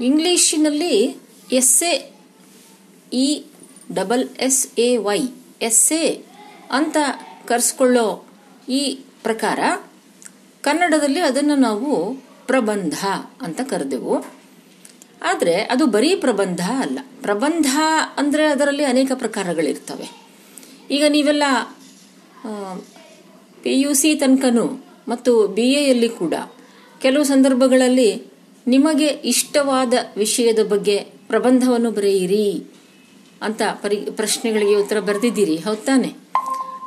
ಇಂಗ್ಲಿಷಿನಲ್ಲಿ S A E double S A Y S A ಅಂತ ಕರೆಸ್ಕೊಳ್ಳೋ ಈ ಪ್ರಕಾರ ಕನ್ನಡದಲ್ಲಿ ಅದನ್ನು ನಾವು ಪ್ರಬಂಧ ಅಂತ ಕರೆದೆವು. ಆದರೆ ಅದು ಬರೀ ಪ್ರಬಂಧ ಅಲ್ಲ. ಪ್ರಬಂಧ ಅಂದರೆ ಅದರಲ್ಲಿ ಅನೇಕ ಪ್ರಕಾರಗಳಿರ್ತವೆ. ಈಗ ನೀವೆಲ್ಲ ಪಿ ಯು ಸಿ ತನಕನೂ ಮತ್ತು ಬಿ ಎಯಲ್ಲಿ ಕೂಡ ಕೆಲವು ಸಂದರ್ಭಗಳಲ್ಲಿ ನಿಮಗೆ ಇಷ್ಟವಾದ ವಿಷಯದ ಬಗ್ಗೆ ಪ್ರಬಂಧವನ್ನು ಬರೆಯಿರಿ ಅಂತ ಪರಿ ಪ್ರಶ್ನೆಗಳಿಗೆ ಉತ್ತರ ಬರೆದಿದ್ದೀರಿ, ಹೌದ್ ತಾನೆ?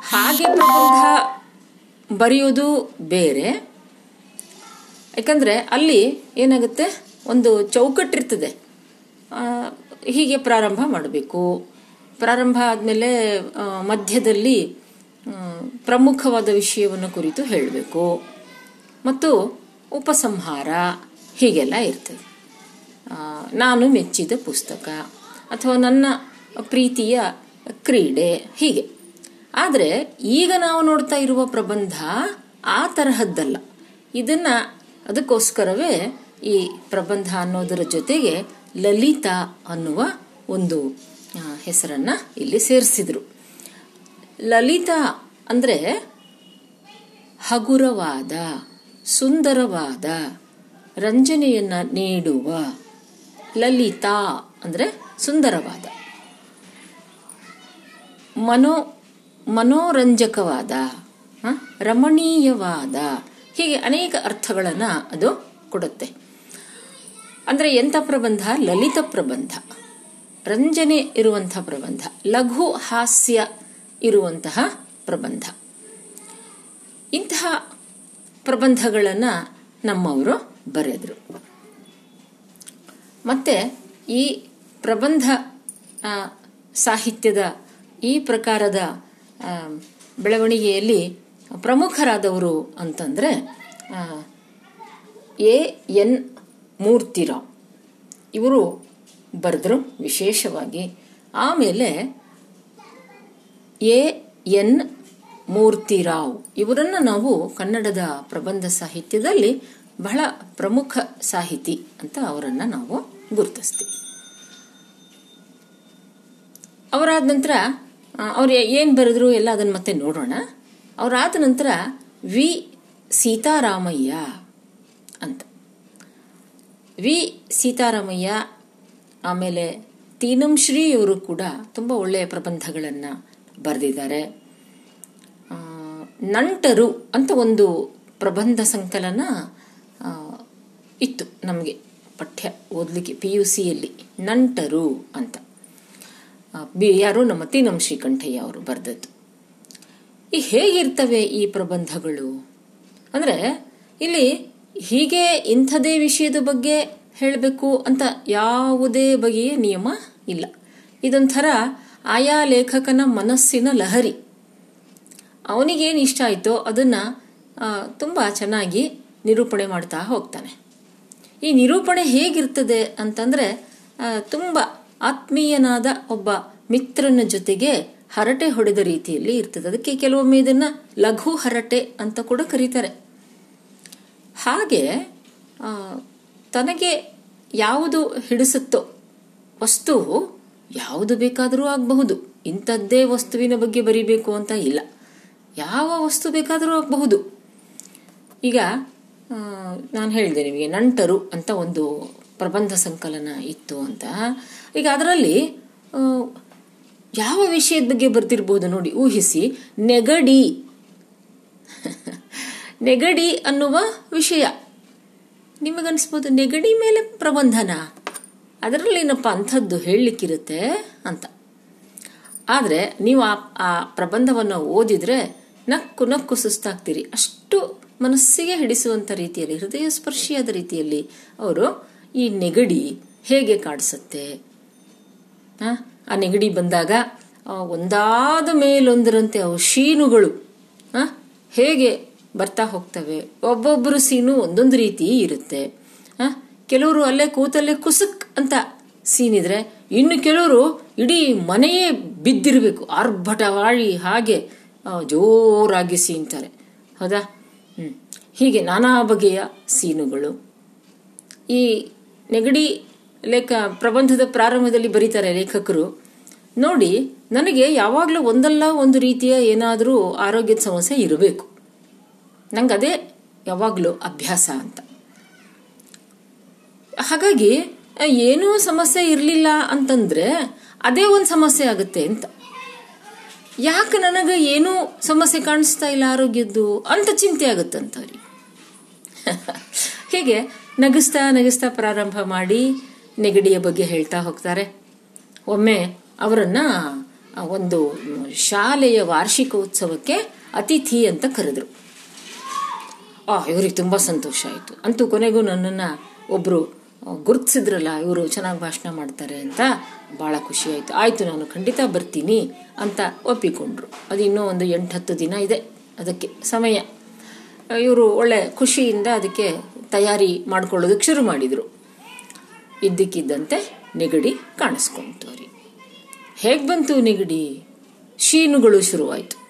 ಹಾಗೆ ಪ್ರಬಂಧ ಬರೆಯೋದು ಬೇರೆ. ಯಾಕಂದ್ರೆ ಅಲ್ಲಿ ಏನಾಗುತ್ತೆ? ಒಂದು ಚೌಕಟ್ಟಿರ್ತದೆ. ಹೀಗೆ ಪ್ರಾರಂಭ ಮಾಡಬೇಕು. ಪ್ರಾರಂಭ ಆದಮೇಲೆ ಮಧ್ಯದಲ್ಲಿ ಪ್ರಮುಖವಾದ ವಿಷಯವನ್ನು ಕುರಿತು ಹೇಳಬೇಕು. ಮತ್ತು ಉಪಸಂಹಾರ. ಹೀಗೆಲ್ಲ ಇರ್ತದೆ. ನಾನು ಮೆಚ್ಚಿದ ಪುಸ್ತಕ ಅಥವಾ ನನ್ನ ಪ್ರೀತಿಯ ಕ್ರೀಡೆ ಹೀಗೆ. ಆದರೆ ಈಗ ನಾವು ನೋಡ್ತಾ ಇರುವ ಪ್ರಬಂಧ ಆ ತರಹದ್ದಲ್ಲ. ಇದನ್ನ ಅದಕ್ಕೋಸ್ಕರವೇ ಈ ಪ್ರಬಂಧ ಅನ್ನೋದರ ಜೊತೆಗೆ ಲಲಿತಾ ಅನ್ನುವ ಒಂದು ಹೆಸರನ್ನ ಇಲ್ಲಿ ಸೇರಿಸಿದ್ರು. ಲಲಿತಾ ಅಂದ್ರೆ ಹಗುರವಾದ, ಸುಂದರವಾದ ರಂಜನೆಯನ್ನ ನೀಡುವ ಲಲಿತಾ ಅಂದ್ರೆ ಸುಂದರವಾದ. ಮನೋ, ಮನೋರಂಜಕವಾದ ರಮಣೀಯವಾದ, ಹೀಗೆ ಅನೇಕ ಅರ್ಥಗಳನ್ನು ಅದು ಕೊಡುತ್ತೆ. ಅಂದ್ರೆ ಎಂಥ ಪ್ರಬಂಧ? ಲಲಿತ ಪ್ರಬಂಧ. ರಂಜನೆ ಇರುವಂತಹ ಪ್ರಬಂಧ. ಲಘು ಹಾಸ್ಯ ಇರುವಂತಹ ಪ್ರಬಂಧ. ಇಂತಹ ಪ್ರಬಂಧಗಳನ್ನು ನಮ್ಮವರು ಬರೆದ್ರು. ಮತ್ತೆ ಈ ಪ್ರಬಂಧ ಸಾಹಿತ್ಯದ ಈ ಪ್ರಕಾರದ ಬೆಳವಣಿಗೆಯಲ್ಲಿ ಪ್ರಮುಖರಾದವರು ಅಂತಂದ್ರೆ ಎ ಎನ್ ಮೂರ್ತಿರಾವ್. ಇವರು ಬರೆದ್ರು ವಿಶೇಷವಾಗಿ. ಆಮೇಲೆ ಎ ಎನ್ ಮೂರ್ತಿರಾವ್. ಇವರನ್ನ ನಾವು ಕನ್ನಡದ ಪ್ರಬಂಧ ಸಾಹಿತ್ಯದಲ್ಲಿ ಬಹಳ ಪ್ರಮುಖ ಸಾಹಿತಿ ಅಂತ ಅವರನ್ನು ನಾವು ಗುರುತಿಸ್ತೀವಿ. ಅವರಾದ ನಂತರ ಅವ್ರು ಏನು ಬರೆದ್ರು ಎಲ್ಲ ಅದನ್ನು ಮತ್ತೆ ನೋಡೋಣ. ಅವರಾದ ನಂತರ, ವಿ ಸೀತಾರಾಮಯ್ಯ ಅಂತ. ವಿ ಸೀತಾರಾಮಯ್ಯ ಆಮೇಲೆ ತೀನಂಶ್ರೀ ಶ್ರೀ ಅವರು ಕೂಡ ತುಂಬ ಒಳ್ಳೆಯ ಪ್ರಬಂಧಗಳನ್ನು ಬರೆದಿದ್ದಾರೆ. ನಂಟರು ಅಂತ ಒಂದು ಪ್ರಬಂಧ ಸಂಕಲನ ಇತ್ತು ನಮಗೆ ಪಠ್ಯ ಓದಲಿಕ್ಕೆ ಪಿ ಯು ಸಿಯಲ್ಲಿ ನಂಟರು ಅಂತ. ಬಿ, ಯಾರು ನಮ್ಮ ತೀನಂ ಶ್ರೀಕಂಠಯ್ಯ ಅವರು ಬರೆದದ್ದು. ಈ ಹೇಗಿರ್ತವೆ ಈ ಪ್ರಬಂಧಗಳು? ಅಂದರೆ ಇಲ್ಲಿ ಹೀಗೆ ಇಂಥದೇ ವಿಷಯದ ಬಗ್ಗೆ ಹೇಳಬೇಕು ಅಂತ ಯಾವುದೇ ಬಗೆಯ ನಿಯಮ ಇಲ್ಲ. ಇದೊಂಥರ ಆಯಾ ಲೇಖಕನ ಮನಸ್ಸಿನ ಲಹರಿ. ಅವನಿಗೇನು ಇಷ್ಟ ಆಯಿತೋ ಅದನ್ನು ತುಂಬಾ ಚೆನ್ನಾಗಿ ನಿರೂಪಣೆ ಮಾಡ್ತಾ ಹೋಗ್ತಾನೆ. ಈ ನಿರೂಪಣೆ ಹೇಗಿರ್ತದೆ ಅಂತಂದ್ರೆ ತುಂಬ ಆತ್ಮೀಯನಾದ ಒಬ್ಬ ಮಿತ್ರನ ಜೊತೆಗೆ ಹರಟೆ ಹೊಡೆದ ರೀತಿಯಲ್ಲಿ ಇರ್ತದೆ. ಅದಕ್ಕೆ ಕೆಲವೊಮ್ಮೆ ಇದನ್ನ ಲಘು ಹರಟೆ ಅಂತ ಕೂಡ ಕರೀತಾರೆ. ಹಾಗೆ ತನಗೆ ಯಾವುದು ಹಿಡಿಸುತ್ತೋ ವಸ್ತು ಯಾವುದು ಬೇಕಾದರೂ ಆಗಬಹುದು. ಇಂಥದ್ದೇ ವಸ್ತುವಿನ ಬಗ್ಗೆ ಬರಿಬೇಕು ಅಂತ ಇಲ್ಲ. ಯಾವ ವಸ್ತು ಬೇಕಾದರೂ ಆಗಬಹುದು. ಈಗ ನಾನು ಹೇಳಿದೆ ನಿಮಗೆ ನಂಟರು ಅಂತ ಒಂದು ಪ್ರಬಂಧ ಸಂಕಲನ ಇತ್ತು ಅಂತ. ಈಗ ಅದರಲ್ಲಿ ಯಾವ ವಿಷಯದ ಬಗ್ಗೆ ಬರ್ತಿರ್ಬೋದು ನೋಡಿ, ಊಹಿಸಿ. ನೆಗಡಿ. ನೆಗಡಿ ಅನ್ನುವ ವಿಷಯ. ನಿಮಗನ್ಸ್ಬೋದು, ನೆಗಡಿ ಮೇಲೆ ಪ್ರಬಂಧನ. ಅದರಲ್ಲಿ ಏನಪ್ಪ ಅಂಥದ್ದು ಹೇಳಲಿಕ್ಕಿರುತ್ತೆ ಅಂತ. ಆದರೆ, ನೀವು ಆ ಆ ಪ್ರಬಂಧವನ್ನು ಓದಿದರೆ ನಕ್ಕು ನಕ್ಕು ಸುಸ್ತಾಗ್ತೀರಿ. ಅಷ್ಟು ಮನಸ್ಸಿಗೆ ಹಿಡಿಸುವಂಥ ರೀತಿಯಲ್ಲಿ ಹೃದಯ ಸ್ಪರ್ಶಿಯಾದ ರೀತಿಯಲ್ಲಿ ಅವರು ಈ ನೆಗಡಿ ಹೇಗೆ ಕಾಡಿಸುತ್ತೆ? ಆ, ನೆಗಡಿ ಬಂದಾಗ ಒಂದಾದ ಮೇಲೊಂದರಂತೆ ಅವು ಶೀನುಗಳು ಹೇಗೆ ಬರ್ತಾ ಹೋಗ್ತವೆ? ಒಬ್ಬೊಬ್ಬರು ಸೀನು ಒಂದೊಂದು ರೀತಿ ಇರುತ್ತೆ. ಕೆಲವರು ಅಲ್ಲೇ ಕೂತಲ್ಲೇ ಕುಸುಕ್ ಅಂತ ಸೀನಿದ್ರೆ ಇನ್ನು ಕೆಲವರು ಇಡೀ ಮನೆಯೇ ಬಿದ್ದಿರಬೇಕು ಆರ್ಭಟವಾಳಿ ಹಾಗೆ ಜೋರಾಗಿ ಸೀನ್ತಾರೆ ಹೌದಾ? ಹೀಗೆ ನಾನಾ ಬಗೆಯ ಸೀನುಗಳು. ಈ ನೆಗಡಿ ಲೇಖ, ಪ್ರಬಂಧದ ಪ್ರಾರಂಭದಲ್ಲಿ ಬರೀತಾರೆ ಲೇಖಕರು. ನೋಡಿ, ನನಗೆ ಯಾವಾಗಲೂ ಒಂದಲ್ಲ ಒಂದು ರೀತಿಯ ಏನಾದರೂ ಆರೋಗ್ಯದ ಸಮಸ್ಯೆ ಇರಬೇಕು. ನಂಗೆ ಅದೇ ಯಾವಾಗಲೂ ಅಭ್ಯಾಸ ಅಂತ. ಹಾಗಾಗಿ, ಏನೂ ಸಮಸ್ಯೆ ಇರಲಿಲ್ಲ ಅಂತಂದ್ರೆ, ಅದೇ ಒಂದು ಸಮಸ್ಯೆ ಆಗುತ್ತೆ ಅಂತ. ಯಾಕೆ ನನಗೆ ಏನೂ ಸಮಸ್ಯೆ ಕಾಣಿಸ್ತಾ ಇಲ್ಲ ಆರೋಗ್ಯದ್ದು ಅಂತ ಚಿಂತೆ ಆಗುತ್ತಂತವ್ರಿ ಹೀಗೆ ನಗಿಸ್ತಾ ನಗಿಸ್ತಾ ಪ್ರಾರಂಭ ಮಾಡಿ ನೆಗಡಿಯ ಬಗ್ಗೆ ಹೇಳ್ತಾ ಹೋಗ್ತಾರೆ. ಒಮ್ಮೆ ಅವರನ್ನ ಒಂದು ಶಾಲೆಯ ವಾರ್ಷಿಕೋತ್ಸವಕ್ಕೆ ಅತಿಥಿ ಅಂತ ಕರೆದ್ರು. ಆ, ಇವ್ರಿಗೆ ತುಂಬ ಸಂತೋಷ ಆಯಿತು. ಅಂತೂ ಕೊನೆಗೂ ನನ್ನನ್ನು ಒಬ್ಬರು ಗುರುತಿಸಿದ್ರಲ್ಲ ಇವರು ಚೆನ್ನಾಗಿ ಭಾಷಣ ಮಾಡ್ತಾರೆ ಅಂತ ಭಾಳ ಖುಷಿ ಆಯಿತು. ಆಯಿತು, ನಾನು ಖಂಡಿತ ಬರ್ತೀನಿ ಅಂತ ಒಪ್ಪಿಕೊಂಡ್ರು. ಅದು ಇನ್ನೂ ಒಂದು ಎಂಟು ಹತ್ತು ದಿನ ಇದೆ. ಅದಕ್ಕೆ ಸಮಯ. ಇವರು ಒಳ್ಳೆ ಖುಷಿಯಿಂದ ಅದಕ್ಕೆ ತಯಾರಿ ಮಾಡ್ಕೊಳ್ಳೋದಕ್ಕೆ ಶುರು ಮಾಡಿದರು. ಇದ್ದಕ್ಕಿದ್ದಂತೆ ನೆಗಡಿ ಕಾಣಿಸ್ಕೊಂತು ಅವ್ರಿಗೆ. ಹೇಗೆ ಬಂತು ನೆಗಡಿ? ಶೀನುಗಳು ಶುರುವಾಯಿತು.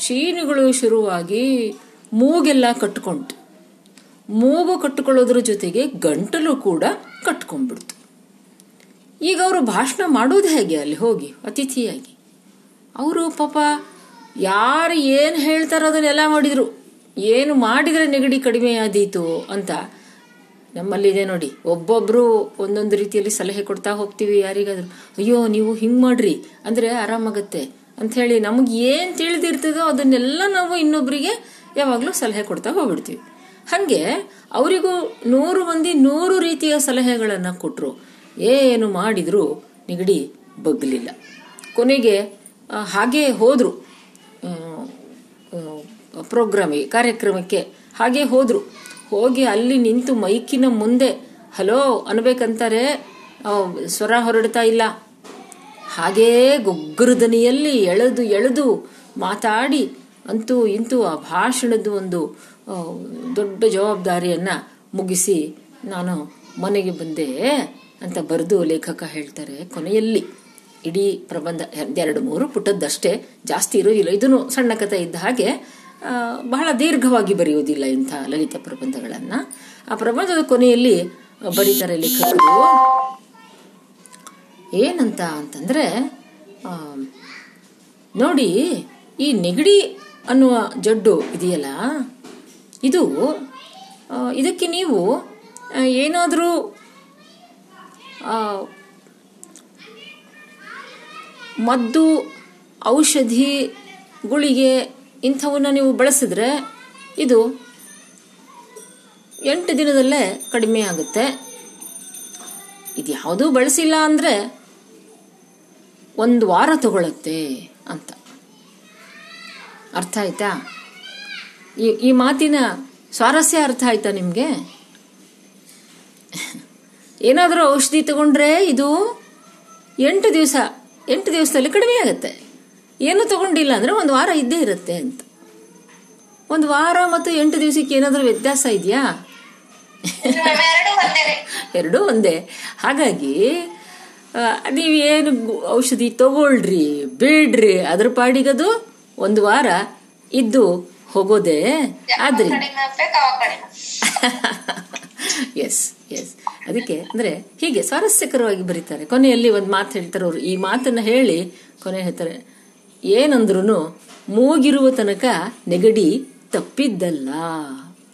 ಶೀನುಗಳು ಶುರುವಾಗಿ ಮೂಗೆಲ್ಲ ಕಟ್ಕೊಂತು ಮೂಗು ಕಟ್ಟಿಕೊಳ್ಳೋದ್ರ ಜೊತೆಗೆ ಗಂಟಲು ಕೂಡ ಕಟ್ಕೊಂಡ್ಬಿಡ್ತು. ಈಗ ಅವರು ಭಾಷಣ ಮಾಡೋದು ಹೇಗೆ ಅಲ್ಲಿ ಹೋಗಿ, ಅತಿಥಿಯಾಗಿ? ಅವರು ಪಾಪ ಯಾರು ಏನು ಹೇಳ್ತಾರೋ ಅದನ್ನೆಲ್ಲ ಮಾಡಿದರು. ಏನು ಮಾಡಿದರೆ ನೆಗಡಿ ಕಡಿಮೆ ಆದೀತು ಅಂತ ನಮ್ಮಲ್ಲಿದೆ ನೋಡಿ. ಒಬ್ಬೊಬ್ರು ಒಂದೊಂದು ರೀತಿಯಲ್ಲಿ ಸಲಹೆ ಕೊಡ್ತಾ ಹೋಗ್ತೀವಿ ಯಾರಿಗಾದರೂ. ಅಯ್ಯೋ, ನೀವು ಹಿಂಗೆ ಮಾಡ್ರಿ, ಅಂದರೆ ಆರಾಮಾಗತ್ತೆ ಅಂಥೇಳಿ ನಮಗೆ ಏನು ತಿಳಿದಿರ್ತದೋ ಅದನ್ನೆಲ್ಲ ನಾವು ಇನ್ನೊಬ್ಬರಿಗೆ ಯಾವಾಗಲೂ ಸಲಹೆ ಕೊಡ್ತಾ ಹೋಗ್ಬಿಡ್ತೀವಿ. ಹಾಗೆ ಅವರಿಗೂ ನೂರು ಮಂದಿ ನೂರು ರೀತಿಯ ಸಲಹೆಗಳನ್ನು ಕೊಟ್ಟರು ಏನು ಮಾಡಿದರೂ ನೆಗಡಿ ಬಗ್ಲಿಲ್ಲ. ಕೊನೆಗೆ ಹಾಗೆ ಹೋದರು. ಪ್ರೋಗ್ರಾಮಿಗೆ, ಕಾರ್ಯಕ್ರಮಕ್ಕೆ ಹಾಗೆ ಹೋದರು. ಹೋಗಿ ಅಲ್ಲಿ ನಿಂತು ಮೈಕಿನ ಮುಂದೆ, ಹಲೋ, ಅನ್ಬೇಕಂತಾರೆ? ಸ್ವರ ಹೊರಡ್ತಾ ಇಲ್ಲ. ಹಾಗೇ ಗೊಗ್ಗರು ದನಿಯಲ್ಲಿ ಎಳೆದು ಎಳೆದು ಮಾತಾಡಿ, ಅಂತೂ ಇಂತೂ ಆ ಭಾಷಣದ ಒಂದು ದೊಡ್ಡ ಜವಾಬ್ದಾರಿಯನ್ನು ಮುಗಿಸಿ ನಾನು ಮನೆಗೆ ಬಂದೆ ಅಂತ ಬರೆದು ಲೇಖಕ ಹೇಳ್ತಾರೆ ಕೊನೆಯಲ್ಲಿ. ಇಡೀ ಪ್ರಬಂಧ, ಎರಡು ಮೂರು ಪುಟದ್ದಷ್ಟೇ ಜಾಸ್ತಿ ಇರೋದಿಲ್ಲ ಇದನ್ನು ಸಣ್ಣ ಕಥೆ ಇದ್ದ ಹಾಗೆ ಬಹಳ ದೀರ್ಘವಾಗಿ ಬರೆಯುವುದಿಲ್ಲ ಇಂಥ ಲಲಿತ ಪ್ರಬಂಧಗಳನ್ನು. ಆ ಪ್ರಬಂಧದ ಕೊನೆಯಲ್ಲಿ ಬರೀತಾರೆ ಲೇಖಕರು, ಏನಂತ ಅಂತಂದ್ರೆ ನೋಡಿ ಈ ನೆಗಡಿ ಅನ್ನುವ ಜಡ್ಡು ಇದೆಯಲ್ಲ ಇದು ಇದಕ್ಕೆ ನೀವು ಏನಾದರೂ ಮದ್ದು ಔಷಧಿ ಗುಳಿಗೆ ಇಂಥವನ್ನ ನೀವು ಬಳಸಿದ್ರೆ ಇದು ಎಂಟು ದಿನದಲ್ಲೇ ಕಡಿಮೆ ಆಗುತ್ತೆ. ಇದು ಯಾವುದೂ ಬಳಸಿಲ್ಲ ಅಂದರೆ ಒಂದು ವಾರ ತಗೊಳ್ಳುತ್ತೆ ಅಂತ. ಅರ್ಥ ಆಯ್ತಾ? ಈ ಈ ಮಾತಿನ ಸ್ವಾರಸ್ಯ ಅರ್ಥ ಆಯ್ತಾ ನಿಮಗೆ? ಏನಾದರೂ ಔಷಧಿ ತಗೊಂಡ್ರೆ ಇದು ಎಂಟು ದಿವಸ, ಎಂಟು ದಿವಸದಲ್ಲಿ ಕಡಿಮೆ ಆಗುತ್ತೆ. ಏನು ತಗೊಂಡಿಲ್ಲ ಅಂದರೆ ಒಂದು ವಾರ ಇದ್ದೇ ಇರುತ್ತೆ ಅಂತ. ಒಂದು ವಾರ ಮತ್ತು ಎಂಟು ದಿವಸಕ್ಕೆ ಏನಾದರೂ ವ್ಯತ್ಯಾಸ ಇದೆಯಾ? ಎರಡೂ ಒಂದೇ. ಹಾಗಾಗಿ ನೀವೇನು ಔಷಧಿ ತಗೊಳ್ರಿ, ಬೇಡ್ರಿ, ಅದ್ರ ಪಾಡಿಗದು ಒಂದು ವಾರ ಇದ್ದು ಹೋಗೋದೇ ಆದ್ರೆ. ಎಸ್ ಎಸ್ ಅದಕ್ಕೆ ಅಂದ್ರೆ ಹೀಗೆ ಸ್ವಾರಸ್ಯಕರವಾಗಿ ಬರೀತಾರೆ. ಕೊನೆಯಲ್ಲಿ ಒಂದು ಮಾತು ಹೇಳ್ತಾರೆ ಅವರು. ಈ ಮಾತನ್ನ ಹೇಳಿ ಕೊನೆ ಹೇಳ್ತಾರೆ ಏನಂದ್ರು ಮೂಗಿರುವ ತನಕ ನೆಗಡಿ ತಪ್ಪಿದ್ದಲ್ಲ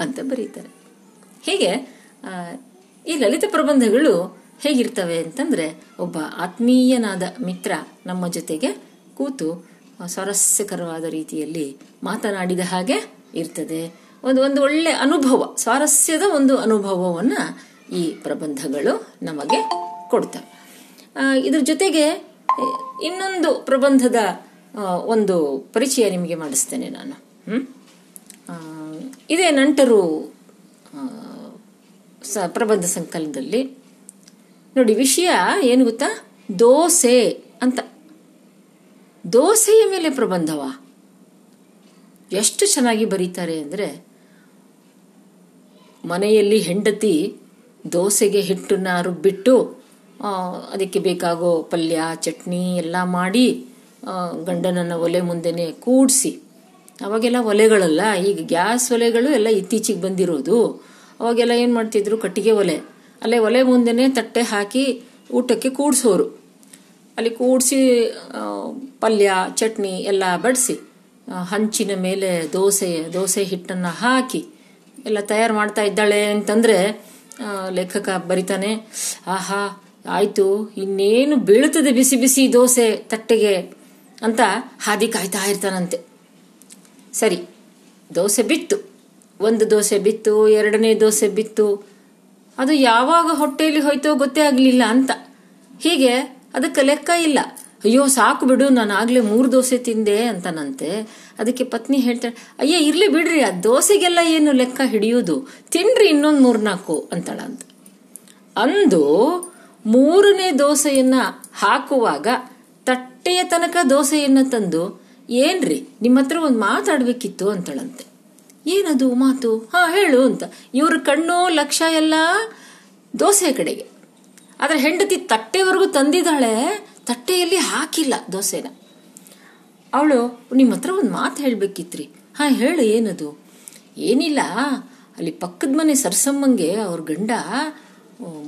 ಅಂತ ಬರೀತಾರೆ. ಹೀಗೆ ಈ ಲಲಿತ ಪ್ರಬಂಧಗಳು ಹೇಗಿರ್ತವೆ ಅಂತಂದ್ರೆ ಒಬ್ಬ ಆತ್ಮೀಯನಾದ ಮಿತ್ರ ನಮ್ಮ ಜೊತೆಗೆ ಕೂತು ಸ್ವಾರಸ್ಯಕರವಾದ ರೀತಿಯಲ್ಲಿ ಮಾತನಾಡಿದ ಹಾಗೆ ಇರ್ತದೆ. ಒಂದು ಒಂದು ಒಳ್ಳೆ ಅನುಭವ, ಸ್ವಾರಸ್ಯದ ಒಂದು ಅನುಭವವನ್ನ ಈ ಪ್ರಬಂಧಗಳು ನಮಗೆ ಕೊಡ್ತವೆ. ಇದ್ರ ಜೊತೆಗೆ ಇನ್ನೊಂದು ಪ್ರಬಂಧದ ಒಂದು ಪರಿಚಯ ನಿಮಗೆ ಮಾಡಿಸ್ತೇನೆ ನಾನು. ಇದೇ ನಂಟರು ಸ, ಪ್ರಬಂಧ ಸಂಕಲನದಲ್ಲಿ. ನೋಡಿ, ವಿಷಯ ಏನು ಗೊತ್ತಾ? ದೋಸೆ ಅಂತ. ದೋಸೆಯ ಮೇಲೆ ಪ್ರಬಂಧವ? ಎಷ್ಟು ಚೆನ್ನಾಗಿ ಬರೀತಾರೆ ಅಂದರೆ, ಮನೆಯಲ್ಲಿ ಹೆಂಡತಿ ದೋಸೆಗೆ ಹಿಟ್ಟನ್ನ ರುಬ್ಬಿಟ್ಟು ಅದಕ್ಕೆ ಬೇಕಾಗೋ ಪಲ್ಯ, ಚಟ್ನಿ ಎಲ್ಲ ಮಾಡಿ ಗಂಡನನ್ನು ಒಲೆ ಮುಂದೆನೆ ಕೂಡಿಸಿ. ಅವಾಗೆಲ್ಲ ಒಲೆಗಳಲ್ಲ, ಈಗ ಗ್ಯಾಸ್ ಒಲೆಗಳು ಎಲ್ಲ ಇತ್ತೀಚೆಗೆ ಬಂದಿರೋದು. ಅವಾಗೆಲ್ಲ ಏನು ಮಾಡ್ತಿದ್ರು, ಕಟ್ಟಿಗೆ ಒಲೆ. ಅಲ್ಲೇ ಒಲೆ ಮುಂದೆನೇ ತಟ್ಟೆ ಹಾಕಿ ಊಟಕ್ಕೆ ಕೂಡ್ಸೋರು. ಅಲ್ಲಿ ಕೂಡಿಸಿ ಪಲ್ಯ, ಚಟ್ನಿ ಎಲ್ಲ ಬಡಿಸಿ ಹಂಚಿನ ಮೇಲೆ ದೋಸೆ ದೋಸೆ ಹಿಟ್ಟನ್ನು ಹಾಕಿ ಎಲ್ಲ ತಯಾರು ಮಾಡ್ತಾ ಇದ್ದಾಳೆ ಅಂತಂದರೆ ಲೇಖಕ ಬರಿತಾನೆ, ಆಹಾ, ಆಯಿತು, ಇನ್ನೇನು ಬೀಳುತ್ತದೆ ಬಿಸಿ ಬಿಸಿ ದೋಸೆ ತಟ್ಟೆಗೆ? ಅಂತ ಹಾದಿ ಕಾಯ್ತಾ ಇರ್ತಾನಂತೆ. ಸರಿ, ದೋಸೆ ಬಿತ್ತು. ಒಂದು ದೋಸೆ ಬಿತ್ತು, ಎರಡನೇ ದೋಸೆ ಬಿತ್ತು. ಅದು ಯಾವಾಗ ಹೊಟ್ಟೆಯಲ್ಲಿ ಹೋಯ್ತೋ ಗೊತ್ತೇ ಆಗಲಿಲ್ಲ ಅಂತ. ಹೀಗೆ ಅದಕ್ಕೆ ಲೆಕ್ಕ ಇಲ್ಲ. ಅಯ್ಯೋ, ಸಾಕು ಬಿಡು, ನಾನು ಆಗ್ಲೇ ಮೂರು ದೋಸೆ ತಿಂದೆ ಅಂತನಂತೆ. ಅದಕ್ಕೆ ಪತ್ನಿ ಹೇಳ್ತಾಳೆ, ಅಯ್ಯ, ಇರ್ಲಿ ಬಿಡ್ರಿ, ಆ ದೋಸೆಗೆಲ್ಲ ಏನು ಲೆಕ್ಕ ಹಿಡಿಯೋದು? ತಿನ್ರಿ ಇನ್ನೊಂದು ಮೂರ್ನಾಲ್ಕು ಅಂತ ಅಂದು ಮೂರನೇ ದೋಸೆಯನ್ನ ಹಾಕುವಾಗ ತಟ್ಟೆಯ ತನಕ ದೋಸೆಯನ್ನ ತಂದು, ಏನ್ರಿ ನಿಮ್ಮ ಹತ್ರ ಒಂದು ಮಾತಾಡ್ಬೇಕಿತ್ತು, ಅಂತಳಂತೆ. ಏನದು ಮಾತು? ಹಾ, ಹೇಳು, ಅಂತ. ಇವ್ರ ಕಣ್ಣು ಲಕ್ಷ್ಯ ಎಲ್ಲ ದೋಸೆ ಕಡೆಗೆ. ಆದ್ರೆ ಹೆಂಡತಿ ತಟ್ಟೆವರೆಗೂ ತಂದಿದ್ದಾಳೆ, ತಟ್ಟೆಯಲ್ಲಿ ಹಾಕಿಲ್ಲ ದೋಸೆನ. ಅವಳು, ನಿಮ್ಮ ಹತ್ರ ಒಂದು ಮಾತು ಹೇಳ್ಬೇಕಿತ್ರಿ. ಹಾ, ಹೇಳು, ಏನದು? ಏನಿಲ್ಲ, ಅಲ್ಲಿ ಪಕ್ಕದ ಮನೆ ಸರ್ಸಮ್ಮಂಗೆ ಅವ್ರ ಗಂಡ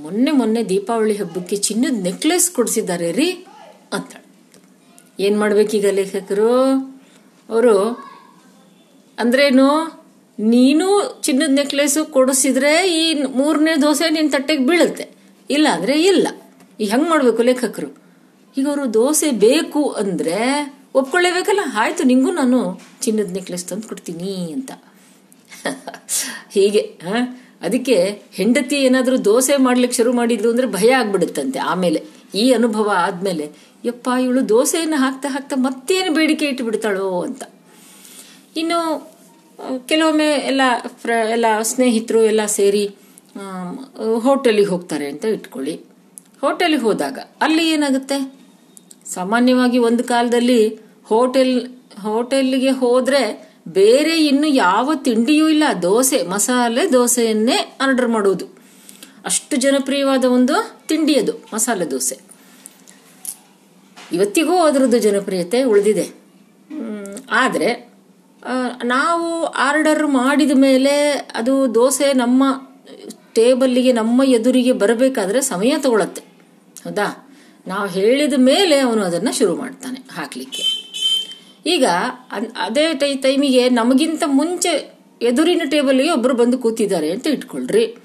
ಮೊನ್ನೆ ಮೊನ್ನೆ ದೀಪಾವಳಿ ಹಬ್ಬಕ್ಕೆ ಚಿನ್ನದ ನೆಕ್ಲೆಸ್ ಕೊಡಿಸಿದ್ದಾರೆ ರೀ ಅಂತ ಏನ್ ಮಾಡ್ಬೇಕೀಗ ಲೇಖಕರು? ಅವರು, ಅಂದ್ರೇನು, ನೀನು ಚಿನ್ನದ ನೆಕ್ಲೆಸ್ ಕೊಡಿಸಿದ್ರೆ ಈ ಮೂರನೇ ದೋಸೆ ನಿನ್ ತಟ್ಟೆಗೆ ಬೀಳುತ್ತೆ. ಇಲ್ಲ ಅಂದ್ರೆ ಇಲ್ಲ. ಈಗ ಹೆಂಗ್ ಮಾಡ್ಬೇಕು ಲೇಖಕರು? ಈಗ ಅವರು ದೋಸೆ ಬೇಕು ಅಂದ್ರೆ ಒಪ್ಕೊಳ್ಳೇಬೇಕಲ್ಲ? ಆಯ್ತು, ನಿಂಗೂ ನಾನು ಚಿನ್ನದ ನೆಕ್ಲೆಸ್ ತಂದು ಕೊಡ್ತೀನಿ ಅಂತ. ಹೀಗೆ? ಅದಕ್ಕೆ ಹೆಂಡತಿ ಏನಾದರೂ ದೋಸೆ ಮಾಡ್ಲಿಕ್ಕೆ ಶುರು ಮಾಡಿದ್ರು ಅಂದ್ರೆ ಭಯ ಆಗ್ಬಿಡುತ್ತಂತೆ ಆಮೇಲೆ. ಈ ಅನುಭವ ಆದ್ಮೇಲೆ, ಯಪ್ಪ, ಇವಳು ದೋಸೆಯನ್ನು ಹಾಕ್ತಾ ಹಾಕ್ತಾ ಮತ್ತೇನು ಬೇಡಿಕೆ ಇಟ್ಟುಬಿಡ್ತಾಳೋ ಅಂತ. ಇನ್ನು ಕೆಲವೊಮ್ಮೆ ಎಲ್ಲ ಎಲ್ಲ ಸ್ನೇಹಿತರು ಎಲ್ಲ ಸೇರಿ ಹೋಟೆಲಿಗೆ ಹೋಗ್ತಾರೆ ಅಂತ ಇಟ್ಕೊಳ್ಳಿ. ಹೋಟೆಲಿಗೆ ಹೋದಾಗ ಅಲ್ಲಿ ಏನಾಗುತ್ತೆ? ಸಾಮಾನ್ಯವಾಗಿ ಒಂದು ಕಾಲದಲ್ಲಿ ಹೋಟೆಲ್, ಹೋಟೆಲ್ಗೆ ಹೋದ್ರೆ ಬೇರೆ ಇನ್ನು ಯಾವ ತಿಂಡಿಯೂ ಇಲ್ಲ. ದೋಸೆ, ಮಸಾಲೆ ದೋಸೆಯನ್ನೇ ಆರ್ಡರ್ ಮಾಡುವುದು ಅಷ್ಟು ಜನಪ್ರಿಯವಾದ ಒಂದು ತಿಂಡಿ ಅದು, ಮಸಾಲೆ ದೋಸೆ. ಇವತ್ತಿಗೂ ಅದರದ್ದು ಜನಪ್ರಿಯತೆ ಉಳಿದಿದೆ. ಆದ್ರೆ ನಾವು ಆರ್ಡರ್ ಮಾಡಿದ ಮೇಲೆ ಅದು ದೋಸೆ ನಮ್ಮ ಟೇಬಲ್ಲಿಗೆ ನಮ್ಮ ಎದುರಿಗೆ ಬರಬೇಕಾದ್ರೆ ಸಮಯ ತಗೊಳತ್ತೆ. ಹೌದಾ? ನಾವು ಹೇಳಿದ ಮೇಲೆ ಅವನು ಅದನ್ನ ಶುರು ಮಾಡ್ತಾನೆ ಹಾಕ್ಲಿಕ್ಕೆ. ಈಗ ಅದೇ ಟೈ, ಟೈಮಿಗೆ ನಮಗಿಂತ ಮುಂಚೆ ಎದುರಿನ ಟೇಬಲ್ಗೆ ಒಬ್ರು ಬಂದು ಕೂತಿದ್ದಾರೆ ಅಂತ ಇಟ್ಕೊಳ್ರಿ.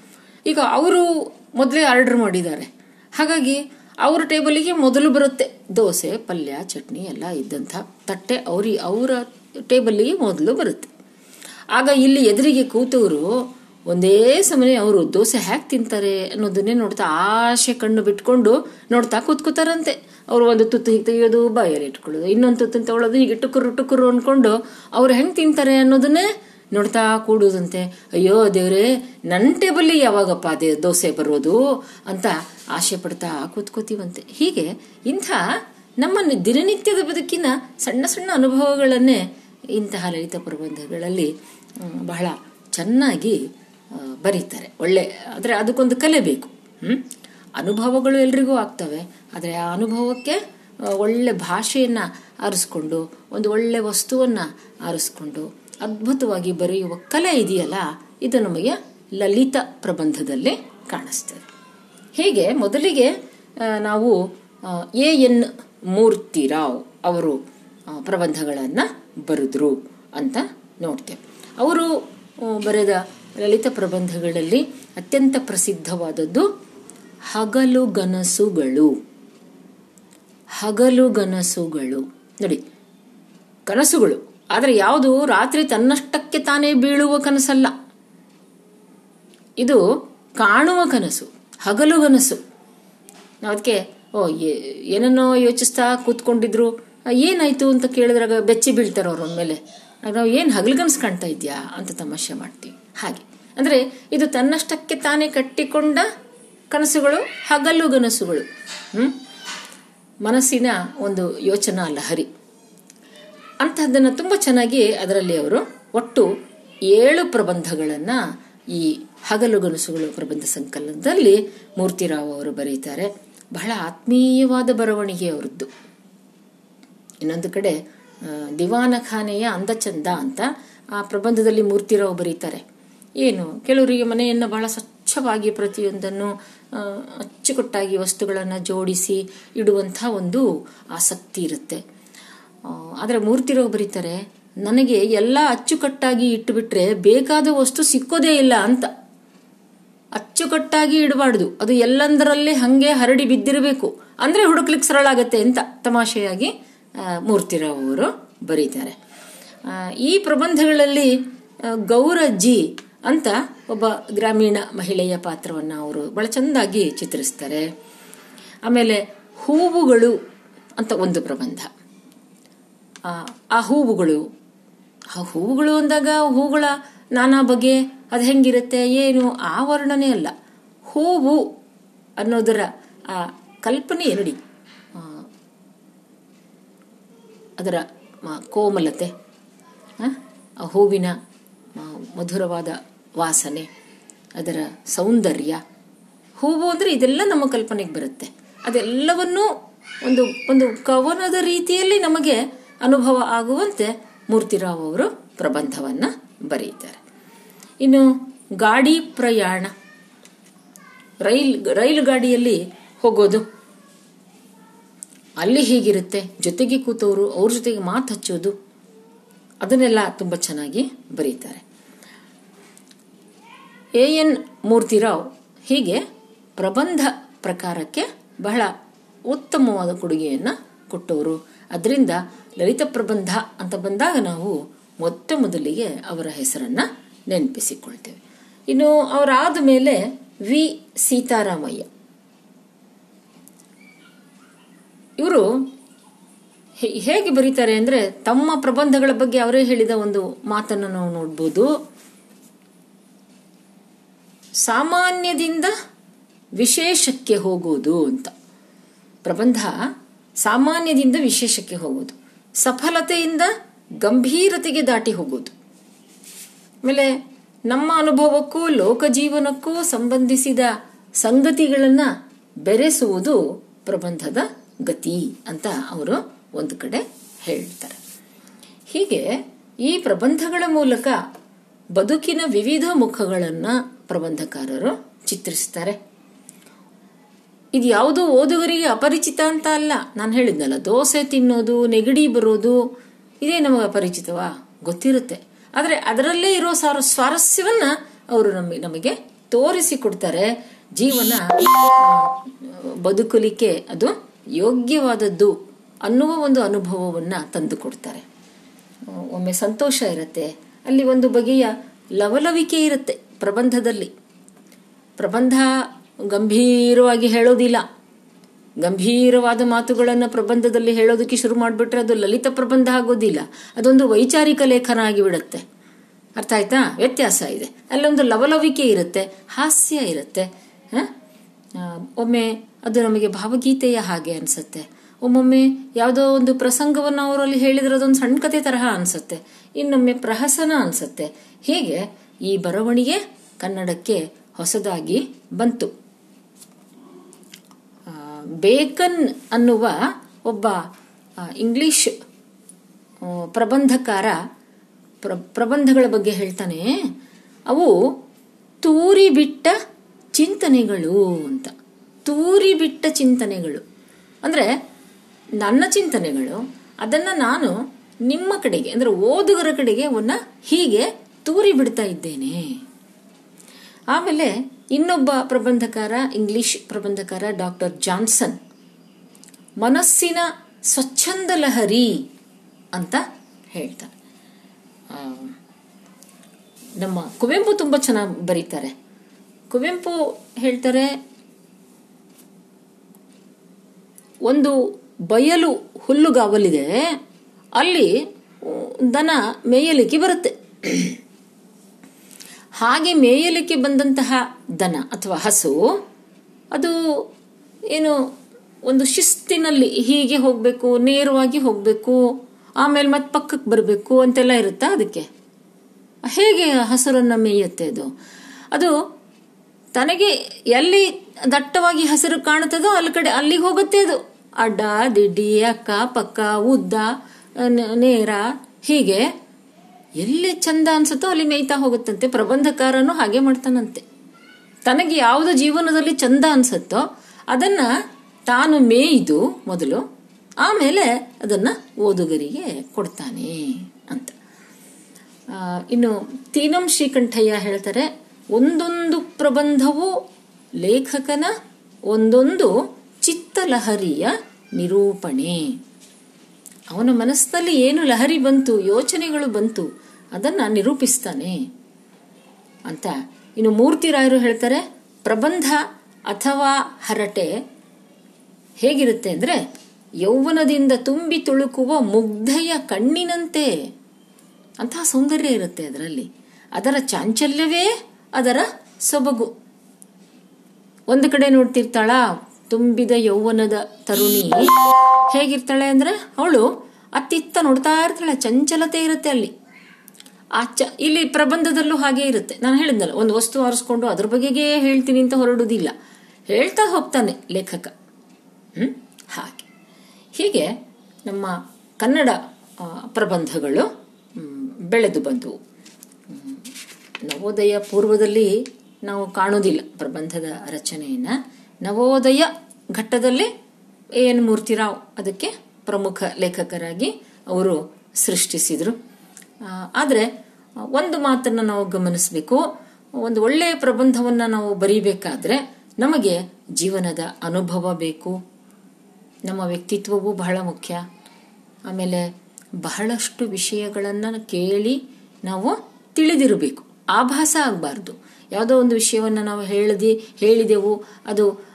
ಈಗ ಅವರು ಮೊದಲೇ ಆರ್ಡರ್ ಮಾಡಿದ್ದಾರೆ. ಹಾಗಾಗಿ ಅವ್ರ ಟೇಬಲಿಗೆ ಮೊದಲು ಬರುತ್ತೆ. ದೋಸೆ, ಪಲ್ಯ, ಚಟ್ನಿ ಎಲ್ಲ ಇದ್ದಂಥ ತಟ್ಟೆ ಅವ್ರಿ, ಅವರ ಟೇಬಲ್ಲಿಗೆ ಮೊದಲು ಬರುತ್ತೆ. ಆಗ ಇಲ್ಲಿ ಎದುರಿಗೆ ಕೂತವರು ಒಂದೇ ಸಮನೆ ಅವರು ದೋಸೆ ಹ್ಯಾಕ್ ತಿಂತಾರೆ ಅನ್ನೋದನ್ನೇ ನೋಡ್ತಾ ಆಶೆ ಕಣ್ಣು ಬಿಟ್ಕೊಂಡು ನೋಡ್ತಾ ಕೂತ್ಕೋತಾರಂತೆ. ಅವರು ಒಂದು ತುತ್ತು ಹೀಗೆ ತೆಗೆಯೋದು, ಬಾಯಲ್ಲಿ ಇಟ್ಕೊಳ್ಳೋದು, ಇನ್ನೊಂದು ತುತ್ತು ತಗೊಳ್ಳೋದು, ಹೀಗೆ ಟುಕುರು ಟುಕುರು ಅನ್ಕೊಂಡು ಅವ್ರು ಹೆಂಗೆ ತಿಂತಾರೆ ಅನ್ನೋದನ್ನೇ ನೋಡ್ತಾ ಕೂಡುದಂತೆ. ಅಯ್ಯೋ ದೇವ್ರೆ ನನ್ನ ಟೇಬಲ್ಲಿ ಯಾವಾಗಪ್ಪ ಅದೇ ದೋಸೆ ಬರೋದು ಅಂತ ಆಸೆ ಪಡ್ತಾ ಕೂತ್ಕೋತೀವಂತೆ. ಹೀಗೆ ಇಂಥ ನಮ್ಮ ದಿನನಿತ್ಯದ ಬದುಕಿನ ಸಣ್ಣ ಸಣ್ಣ ಅನುಭವಗಳನ್ನೇ ಇಂತಹ ಲಲಿತ ಪ್ರಬಂಧಗಳಲ್ಲಿ ಬಹಳ ಚೆನ್ನಾಗಿ ಬರೀತಾರೆ. ಒಳ್ಳೆ, ಆದರೆ ಅದಕ್ಕೊಂದು ಕಲೆ ಬೇಕು. ಹ್ಞೂ ಅನುಭವಗಳು ಎಲ್ರಿಗೂ ಆಗ್ತವೆ. ಆದರೆ ಆ ಅನುಭವಕ್ಕೆ ಒಳ್ಳೆ ಭಾಷೆಯನ್ನು ಆರಿಸ್ಕೊಂಡು, ಒಂದು ಒಳ್ಳೆ ವಸ್ತುವನ್ನು ಆರಿಸ್ಕೊಂಡು, ಅದ್ಭುತವಾಗಿ ಬರೆಯುವ ಕಲೆ ಇದೆಯಲ್ಲ, ಇದು ನಮಗೆ ಲಲಿತ ಪ್ರಬಂಧದಲ್ಲಿ ಕಾಣಿಸ್ತದೆ. ಹೀಗೆ ಮೊದಲಿಗೆ ನಾವು ಎ ಎನ್ ಮೂರ್ತಿರಾವ್ ಅವರು ಪ್ರಬಂಧಗಳನ್ನ ಬರೆದ್ರು ಅಂತ ನೋಡ್ತೇವೆ. ಅವರು ಬರೆದ ಲಲಿತ ಪ್ರಬಂಧಗಳಲ್ಲಿ ಅತ್ಯಂತ ಪ್ರಸಿದ್ಧವಾದದ್ದು ಹಗಲು ಗನಸುಗಳು. ಹಗಲು ಗನಸುಗಳು. ನೋಡಿ, ಕನಸುಗಳು. ಆದರೆ ಯಾವುದು? ರಾತ್ರಿ ತನ್ನಷ್ಟಕ್ಕೆ ತಾನೇ ಬೀಳುವ ಕನಸಲ್ಲ. ಇದು ಕಾಣುವ ಕನಸು, ಹಗಲು ಕನಸು ನಾವು ಅದಕ್ಕೆ, ಓ ಏನನ್ನೋ ಯೋಚಿಸ್ತಾ ಕೂತ್ಕೊಂಡಿದ್ರು ಏನಾಯ್ತು ಅಂತ ಕೇಳಿದ್ರಾಗ ಬೆಚ್ಚಿ ಬೀಳ್ತಾರೆ ಅವ್ರ ಮೇಲೆ ನಾವು ಏನು ಹಗಲುಗನಸು ಕಾಣ್ತಾ ಇದೆಯಾ ಅಂತ ತಮಾಷೆ ಮಾಡ್ತೀವಿ. ಹಾಗೆ. ಅಂದ್ರೆ ಇದು ತನ್ನಷ್ಟಕ್ಕೆ ತಾನೇ ಕಟ್ಟಿಕೊಂಡ ಕನಸುಗಳು, ಹಗಲು ಗನಸುಗಳು. ಮನಸ್ಸಿನ ಒಂದು ಯೋಚನಾ ಲಹರಿ. ಅಂತಹದ್ದನ್ನು ತುಂಬ ಚೆನ್ನಾಗಿ ಅದರಲ್ಲಿ ಅವರು ಒಟ್ಟು ಏಳು ಪ್ರಬಂಧಗಳನ್ನು ಈ ಹಗಲು ಗನಸುಗಳು ಪ್ರಬಂಧ ಸಂಕಲನದಲ್ಲಿ ಮೂರ್ತಿರಾವ್ ಅವರು ಬರೀತಾರೆ. ಬಹಳ ಆತ್ಮೀಯವಾದ ಬರವಣಿಗೆ ಅವರದ್ದು. ಇನ್ನೊಂದು ಕಡೆ ದಿವಾನಖಾನೆಯ ಅಂದಚಂದ ಅಂತ ಆ ಪ್ರಬಂಧದಲ್ಲಿ ಮೂರ್ತಿರಾವ್ ಬರೀತಾರೆ. ಏನು? ಕೆಲವರಿಗೆ ಮನೆಯನ್ನು ಬಹಳ ಸ್ವಚ್ಛ ಸ್ವಚ್ಛವಾಗಿ ಪ್ರತಿಯೊಂದನ್ನು ಅಚ್ಚುಕಟ್ಟಾಗಿ ವಸ್ತುಗಳನ್ನು ಜೋಡಿಸಿ ಇಡುವಂಥ ಒಂದು ಆಸಕ್ತಿ ಇರುತ್ತೆ. ಆದರೆ ಮೂರ್ತಿರೋ ಬರೀತಾರೆ, ನನಗೆ ಎಲ್ಲ ಅಚ್ಚುಕಟ್ಟಾಗಿ ಇಟ್ಟುಬಿಟ್ರೆ ಬೇಕಾದ ವಸ್ತು ಸಿಕ್ಕೋದೇ ಇಲ್ಲ ಅಂತ. ಅಚ್ಚುಕಟ್ಟಾಗಿ ಇಡಬಾರ್ದು. ಅದು ಎಲ್ಲಂದರಲ್ಲಿ ಹಂಗೆ ಹರಡಿ ಬಿದ್ದಿರಬೇಕು. ಅಂದ್ರೆ ಹುಡುಕ್ಲಿಕ್ಕೆ ಸರಳ ಆಗತ್ತೆ ಅಂತ ತಮಾಷೆಯಾಗಿ ಮೂರ್ತಿರಾವ್ ಅವರು ಬರೀತಾರೆ. ಈ ಪ್ರಬಂಧಗಳಲ್ಲಿ ಗೌರಜ್ಜಿ ಅಂತ ಒಬ್ಬ ಗ್ರಾಮೀಣ ಮಹಿಳೆಯ ಪಾತ್ರವನ್ನು ಅವರು ಬಹಳ ಚೆಂದಾಗಿ ಚಿತ್ರಿಸ್ತಾರೆ. ಆಮೇಲೆ ಹೂವುಗಳು ಅಂತ ಒಂದು ಪ್ರಬಂಧ. ಆ, ಹೂವುಗಳು ಆ ಹೂವುಗಳು ಅಂದಾಗ ಹೂಗಳ ನಾನಾ ಬಗೆ ಅದು ಹೆಂಗಿರುತ್ತೆ ಏನು ಆ ವರ್ಣನೆ ಅಲ್ಲ. ಹೂವು ಅನ್ನೋದರ ಆ ಕಲ್ಪನೆ ನೋಡಿ ಅದರ ಕೋಮಲತೆ ಆ, ಹೂವಿನ ಮಧುರವಾದ ವಾಸನೆ, ಅದರ ಸೌಂದರ್ಯ, ಹೂವು ಅಂದರೆ ಇದೆಲ್ಲ ನಮ್ಮ ಕಲ್ಪನೆಗೆ ಬರುತ್ತೆ. ಅದೆಲ್ಲವನ್ನೂ ಒಂದು ಒಂದು ಕವನದ ರೀತಿಯಲ್ಲಿ ನಮಗೆ ಅನುಭವ ಆಗುವಂತೆ ಮೂರ್ತಿರಾವ್ ಅವರು ಪ್ರಬಂಧವನ್ನು ಬರೀತಾರೆ. ಇನ್ನು ಗಾಡಿ ಪ್ರಯಾಣ, ರೈಲ್, ರೈಲು ಗಾಡಿಯಲ್ಲಿ ಹೋಗೋದು, ಅಲ್ಲಿ ಹೇಗಿರುತ್ತೆ, ಜೊತೆಗೆ ಕೂತವರು, ಅವ್ರ ಜೊತೆಗೆ ಮಾತು ಹಚ್ಚೋದು, ಅದನ್ನೆಲ್ಲ ತುಂಬ ಚೆನ್ನಾಗಿ ಬರೀತಾರೆ. ಎ ಎನ್ ಮೂರ್ತಿರಾವ್ ಹೀಗೆ ಪ್ರಬಂಧ ಪ್ರಕಾರಕ್ಕೆ ಬಹಳ ಉತ್ತಮವಾದ ಕೊಡುಗೆಯನ್ನು ಕೊಟ್ಟವರು. ಅದರಿಂದ ಲಲಿತ ಪ್ರಬಂಧ ಅಂತ ಬಂದಾಗ ನಾವು ಮೊಟ್ಟ ಮೊದಲಿಗೆ ಅವರ ಹೆಸರನ್ನು ನೆನಪಿಸಿಕೊಳ್ತೇವೆ. ಇನ್ನು ಅವರಾದ ಮೇಲೆ ವಿ ಸೀತಾರಾಮಯ್ಯ. ಇವರು ಹೇಗೆ ಬರೀತಾರೆ ಅಂದರೆ ತಮ್ಮ ಪ್ರಬಂಧಗಳ ಬಗ್ಗೆ ಅವರೇ ಹೇಳಿದ ಒಂದು ಮಾತನ್ನು ನಾವು ನೋಡ್ಬೋದು. ಸಾಮಾನ್ಯದಿಂದ ವಿಶೇಷಕ್ಕೆ ಹೋಗುವುದು ಅಂತ. ಪ್ರಬಂಧ ಸಾಮಾನ್ಯದಿಂದ ವಿಶೇಷಕ್ಕೆ ಹೋಗುವುದು. ಸಫಲತೆಯಿಂದ ಗಂಭೀರತೆಗೆ ದಾಟಿ ಹೋಗುವುದು. ಆಮೇಲೆ ನಮ್ಮ ಅನುಭವಕ್ಕೂ, ಲೋಕ ಜೀವನಕ್ಕೂ ಸಂಬಂಧಿಸಿದ ಸಂಗತಿಗಳನ್ನ ಬೆರೆಸುವುದು ಪ್ರಬಂಧದ ಗತಿ ಅಂತ ಅವರು ಒಂದು ಕಡೆ ಹೇಳ್ತಾರೆ. ಹೀಗೆ ಈ ಪ್ರಬಂಧಗಳ ಮೂಲಕ ಬದುಕಿನ ವಿವಿಧ ಮುಖಗಳನ್ನ ಪ್ರಬಂಧಕಾರರು ಚಿತ್ರಿಸ್ತಾರೆ. ಇದು ಯಾವುದೋ ಓದುಗರಿಗೆ ಅಪರಿಚಿತ ಅಂತ ಅಲ್ಲ. ನಾನು ಹೇಳಿದ್ನಲ್ಲ, ದೋಸೆ ತಿನ್ನೋದು, ನೆಗಡಿ ಬರೋದು, ಇದೇ ನಮಗೆ ಅಪರಿಚಿತವಾ? ಗೊತ್ತಿರುತ್ತೆ. ಆದರೆ ಅದರಲ್ಲೇ ಇರೋ ಸಾರ, ಸ್ವಾರಸ್ಯವನ್ನ ಅವರು ನಮಗೆ ನಮಗೆ ತೋರಿಸಿಕೊಡ್ತಾರೆ ಜೀವನ ಬದುಕಲಿಕ್ಕೆ ಅದು ಯೋಗ್ಯವಾದದ್ದು ಅನ್ನುವ ಒಂದು ಅನುಭವವನ್ನ ತಂದುಕೊಡ್ತಾರೆ ಒಮ್ಮೆ ಸಂತೋಷ ಇರುತ್ತೆ. ಅಲ್ಲಿ ಒಂದು ಬಗೆಯ ಲವಲವಿಕೆ ಇರುತ್ತೆ. ಪ್ರಬಂಧದಲ್ಲಿ. ಪ್ರಬಂಧ ಗಂಭೀರವಾಗಿ ಹೇಳೋದಿಲ್ಲ. ಗಂಭೀರವಾದ ಮಾತುಗಳನ್ನು ಪ್ರಬಂಧದಲ್ಲಿ ಹೇಳೋದಕ್ಕೆ ಶುರು ಮಾಡಿಬಿಟ್ರೆ ಅದು ಲಲಿತ ಪ್ರಬಂಧ ಆಗೋದಿಲ್ಲ. ಅದೊಂದು ವೈಚಾರಿಕ ಲೇಖನ ಆಗಿಬಿಡುತ್ತೆ ಅರ್ಥ ಆಯ್ತಾ? ವ್ಯತ್ಯಾಸ ಇದೆ. ಅಲ್ಲೊಂದು ಲವಲವಿಕೆ ಇರುತ್ತೆ. ಹಾಸ್ಯ ಇರುತ್ತೆ. ಒಮ್ಮೆ ಅದು ನಮಗೆ ಭಾವಗೀತೆಯ ಹಾಗೆ ಅನ್ಸುತ್ತೆ. ಒಮ್ಮೊಮ್ಮೆ ಯಾವುದೋ ಒಂದು ಪ್ರಸಂಗವನ್ನು ಅವರಲ್ಲಿ ಹೇಳಿದ್ರೆ ಅದೊಂದು ಸಣ್ಣ ಕಥೆ ತರಹ ಅನಿಸುತ್ತೆ. ಇನ್ನೊಮ್ಮೆ ಪ್ರಹಸನ ಅನಿಸುತ್ತೆ. ಹೀಗೆ ಈ ಬರವಣಿಗೆ ಕನ್ನಡಕ್ಕೆ ಹೊಸದಾಗಿ ಬಂತು. ಬೇಕನ್ ಅನ್ನುವ ಒಬ್ಬ ಇಂಗ್ಲಿಷ್ ಪ್ರಬಂಧಕಾರ, ಪ್ರ, ಪ್ರಬಂಧಗಳ ಬಗ್ಗೆ ಹೇಳ್ತಾನೆ. ಅವು ತೂರಿ ಬಿಟ್ಟ ಚಿಂತನೆಗಳು ಅಂತ. ತೂರಿ ಬಿಟ್ಟ ಚಿಂತನೆಗಳು. ಅಂದರೆ ನನ್ನ ಚಿಂತನೆಗಳು, ಅದನ್ನು ನಾನು ನಿಮ್ಮ ಕಡೆಗೆ, ಅಂದರೆ ಓದುಗರ ಕಡೆಗೆ ಅವನ್ನ ಹೀಗೆ ತೂರಿ ಬಿಡ್ತಾ ಇದ್ದೇನೆ. ಆಮೇಲೆ ಇನ್ನೊಬ್ಬ ಪ್ರಬಂಧಕಾರ, ಇಂಗ್ಲಿಷ್ ಪ್ರಬಂಧಕಾರ ಡಾಕ್ಟರ್ ಜಾನ್ಸನ್, ಮನಸ್ಸಿನ ಸ್ವಚ್ಛಂದ ಲಹರಿ ಅಂತ ಹೇಳ್ತಾರೆ. ನಮ್ಮ ಕುವೆಂಪು ತುಂಬ ಚೆನ್ನಾಗಿ ಬರೀತಾರೆ. ಕುವೆಂಪು ಹೇಳ್ತಾರೆ, ಒಂದು ಬಯಲು ಹುಲ್ಲುಗಾವಲಿದೆ, ಅಲ್ಲಿ ದನ ಮೇಯಲಿಕ್ಕೆ ಬರುತ್ತೆ. ಹಾಗೆ ಮೇಯಲಿಕ್ಕೆ ಬಂದಂತಹ ದನ ಅಥವಾ ಹಸು, ಅದು ಏನು ಒಂದು ಶಿಸ್ತಿನಲ್ಲಿ ಹೀಗೆ ಹೋಗಬೇಕು, ನೇರವಾಗಿ ಹೋಗಬೇಕು, ಆಮೇಲೆ ಮತ್ತೆ ಪಕ್ಕಕ್ಕೆ ಬರಬೇಕು ಅಂತೆಲ್ಲ ಇರುತ್ತಾ ಅದಕ್ಕೆ? ಹೇಗೆ ಹಸರನ್ನ ಮೇಯುತ್ತೆ ಅದು? ಅದು ತನಗೆ ಎಲ್ಲಿ ದಟ್ಟವಾಗಿ ಹಸಿರು ಕಾಣುತ್ತದೋ ಅಲ್ಲಿ ಕಡೆ ಅಲ್ಲಿಗೆ ಹೋಗುತ್ತೆ ಅದು. ಅಡ್ಡ ದಿಡ್ಡಿ, ಅಕ್ಕ ಪಕ್ಕ, ಉದ್ದ ನೇರ, ಹೀಗೆ. ಎಲ್ಲಿ ಚಂದ ಅನ್ಸುತ್ತೋ ಅಲ್ಲಿ ಮೇಯ್ತಾ ಹೋಗುತ್ತಂತೆ. ಪ್ರಬಂಧಕಾರನು ಹಾಗೆ ಮಾಡ್ತಾನಂತೆ. ತನಗೆ ಯಾವುದು ಜೀವನದಲ್ಲಿ ಚಂದ ಅನ್ಸುತ್ತೋ ಅದನ್ನ ತಾನು ಮೇಯ್ದು ಮೊದಲು ಆಮೇಲೆ ಅದನ್ನ ಓದುಗರಿಗೆ ಕೊಡ್ತಾನೆ ಅಂತ. ಇನ್ನು ತೀನಂ ಶ್ರೀಕಂಠಯ್ಯ ಹೇಳ್ತಾರೆ, ಒಂದೊಂದು ಪ್ರಬಂಧವು ಲೇಖಕನ ಒಂದೊಂದು ಚಿತ್ತಲಹರಿಯ ನಿರೂಪಣೆ. ಅವನ ಮನಸ್ಸಿನಲ್ಲಿ ಏನು ಲಹರಿ ಬಂತು, ಯೋಚನೆಗಳು ಬಂತು, ಅದನ್ನ ನಿರೂಪಿಸ್ತಾನೆ. ಅಂತ ಇನ್ನು ಮೂರ್ತಿರಾಯರು ಹೇಳ್ತಾರೆ, ಪ್ರಬಂಧ ಅಥವಾ ಹರಟೆ ಹೇಗಿರುತ್ತೆ ಅಂದ್ರೆ, ಯೌವನದಿಂದ ತುಂಬಿ ತುಳುಕುವ ಮುಗ್ಧೆಯ ಕಣ್ಣಿನಂತೆ. ಅಂತಹ ಸೌಂದರ್ಯ ಇರುತ್ತೆ ಅದರಲ್ಲಿ. ಅದರ ಚಾಂಚಲ್ಯವೇ ಅದರ ಸೊಬಗು. ಒಂದು ಕಡೆ ನೋಡ್ತಿರ್ತಾಳ ತುಂಬಿದ ಯೌವನದ ತರುಣಿ ಹೇಗಿರ್ತಾಳೆ ಅಂದ್ರೆ ಅವಳು ಅತ್ತಿತ್ತ ನೋಡ್ತಾ ಇರ್ತಾಳೆ, ಚಂಚಲತೆ ಇರುತ್ತೆ ಅಲ್ಲಿ. ಆ ಚ, ಇಲ್ಲಿ ಪ್ರಬಂಧದಲ್ಲೂ ಹಾಗೆ ಇರುತ್ತೆ. ನಾನು ಹೇಳಿದ್ನಲ್ಲ, ಒಂದು ವಸ್ತು ಆರಿಸ್ಕೊಂಡು ಅದ್ರ ಬಗೆಗೆ ಹೇಳ್ತೀನಿ ಅಂತ ಹೊರಡುವುದಿಲ್ಲ. ಹೇಳ್ತಾ ಹೋಗ್ತಾನೆ ಲೇಖಕ. ಹ್ಮ್? ಹಾಗೆ. ಹೀಗೆ ನಮ್ಮ ಕನ್ನಡ ಪ್ರಬಂಧಗಳು ಬೆಳೆದು ಬಂದವು. ನವೋದಯ ಪೂರ್ವದಲ್ಲಿ ನಾವು ಕಾಣೋದಿಲ್ಲ ಪ್ರಬಂಧದ ರಚನೆಯನ್ನ. ನವೋದಯ ಘಟ್ಟದಲ್ಲಿ ಎನ್ ಮೂರ್ತಿರಾವ್ ಅದಕ್ಕೆ ಪ್ರಮುಖ ಲೇಖಕರಾಗಿ ಅವರು ಸೃಷ್ಟಿಸಿದರು. ಆದರೆ, ಒಂದು ಮಾತನ್ನು ನಾವು ಗಮನಿಸಬೇಕು. ಒಂದು ಒಳ್ಳೆಯ ಪ್ರಬಂಧವನ್ನು ನಾವು ಬರೀಬೇಕಾದ್ರೆ ನಮಗೆ ಜೀವನದ ಅನುಭವ ಬೇಕು. ನಮ್ಮ ವ್ಯಕ್ತಿತ್ವವೂ ಬಹಳ ಮುಖ್ಯ. ಆಮೇಲೆ ಬಹಳಷ್ಟು ವಿಷಯಗಳನ್ನು ಕೇಳಿ ನಾವು ತಿಳಿದಿರಬೇಕು. ಆಭಾಸ ಆಗಬಾರ್ದು. ಯಾವುದೋ ಒಂದು ವಿಷಯವನ್ನು ನಾವು ಹೇಳದಿ, ಹೇಳಿದೆವು, ಅದು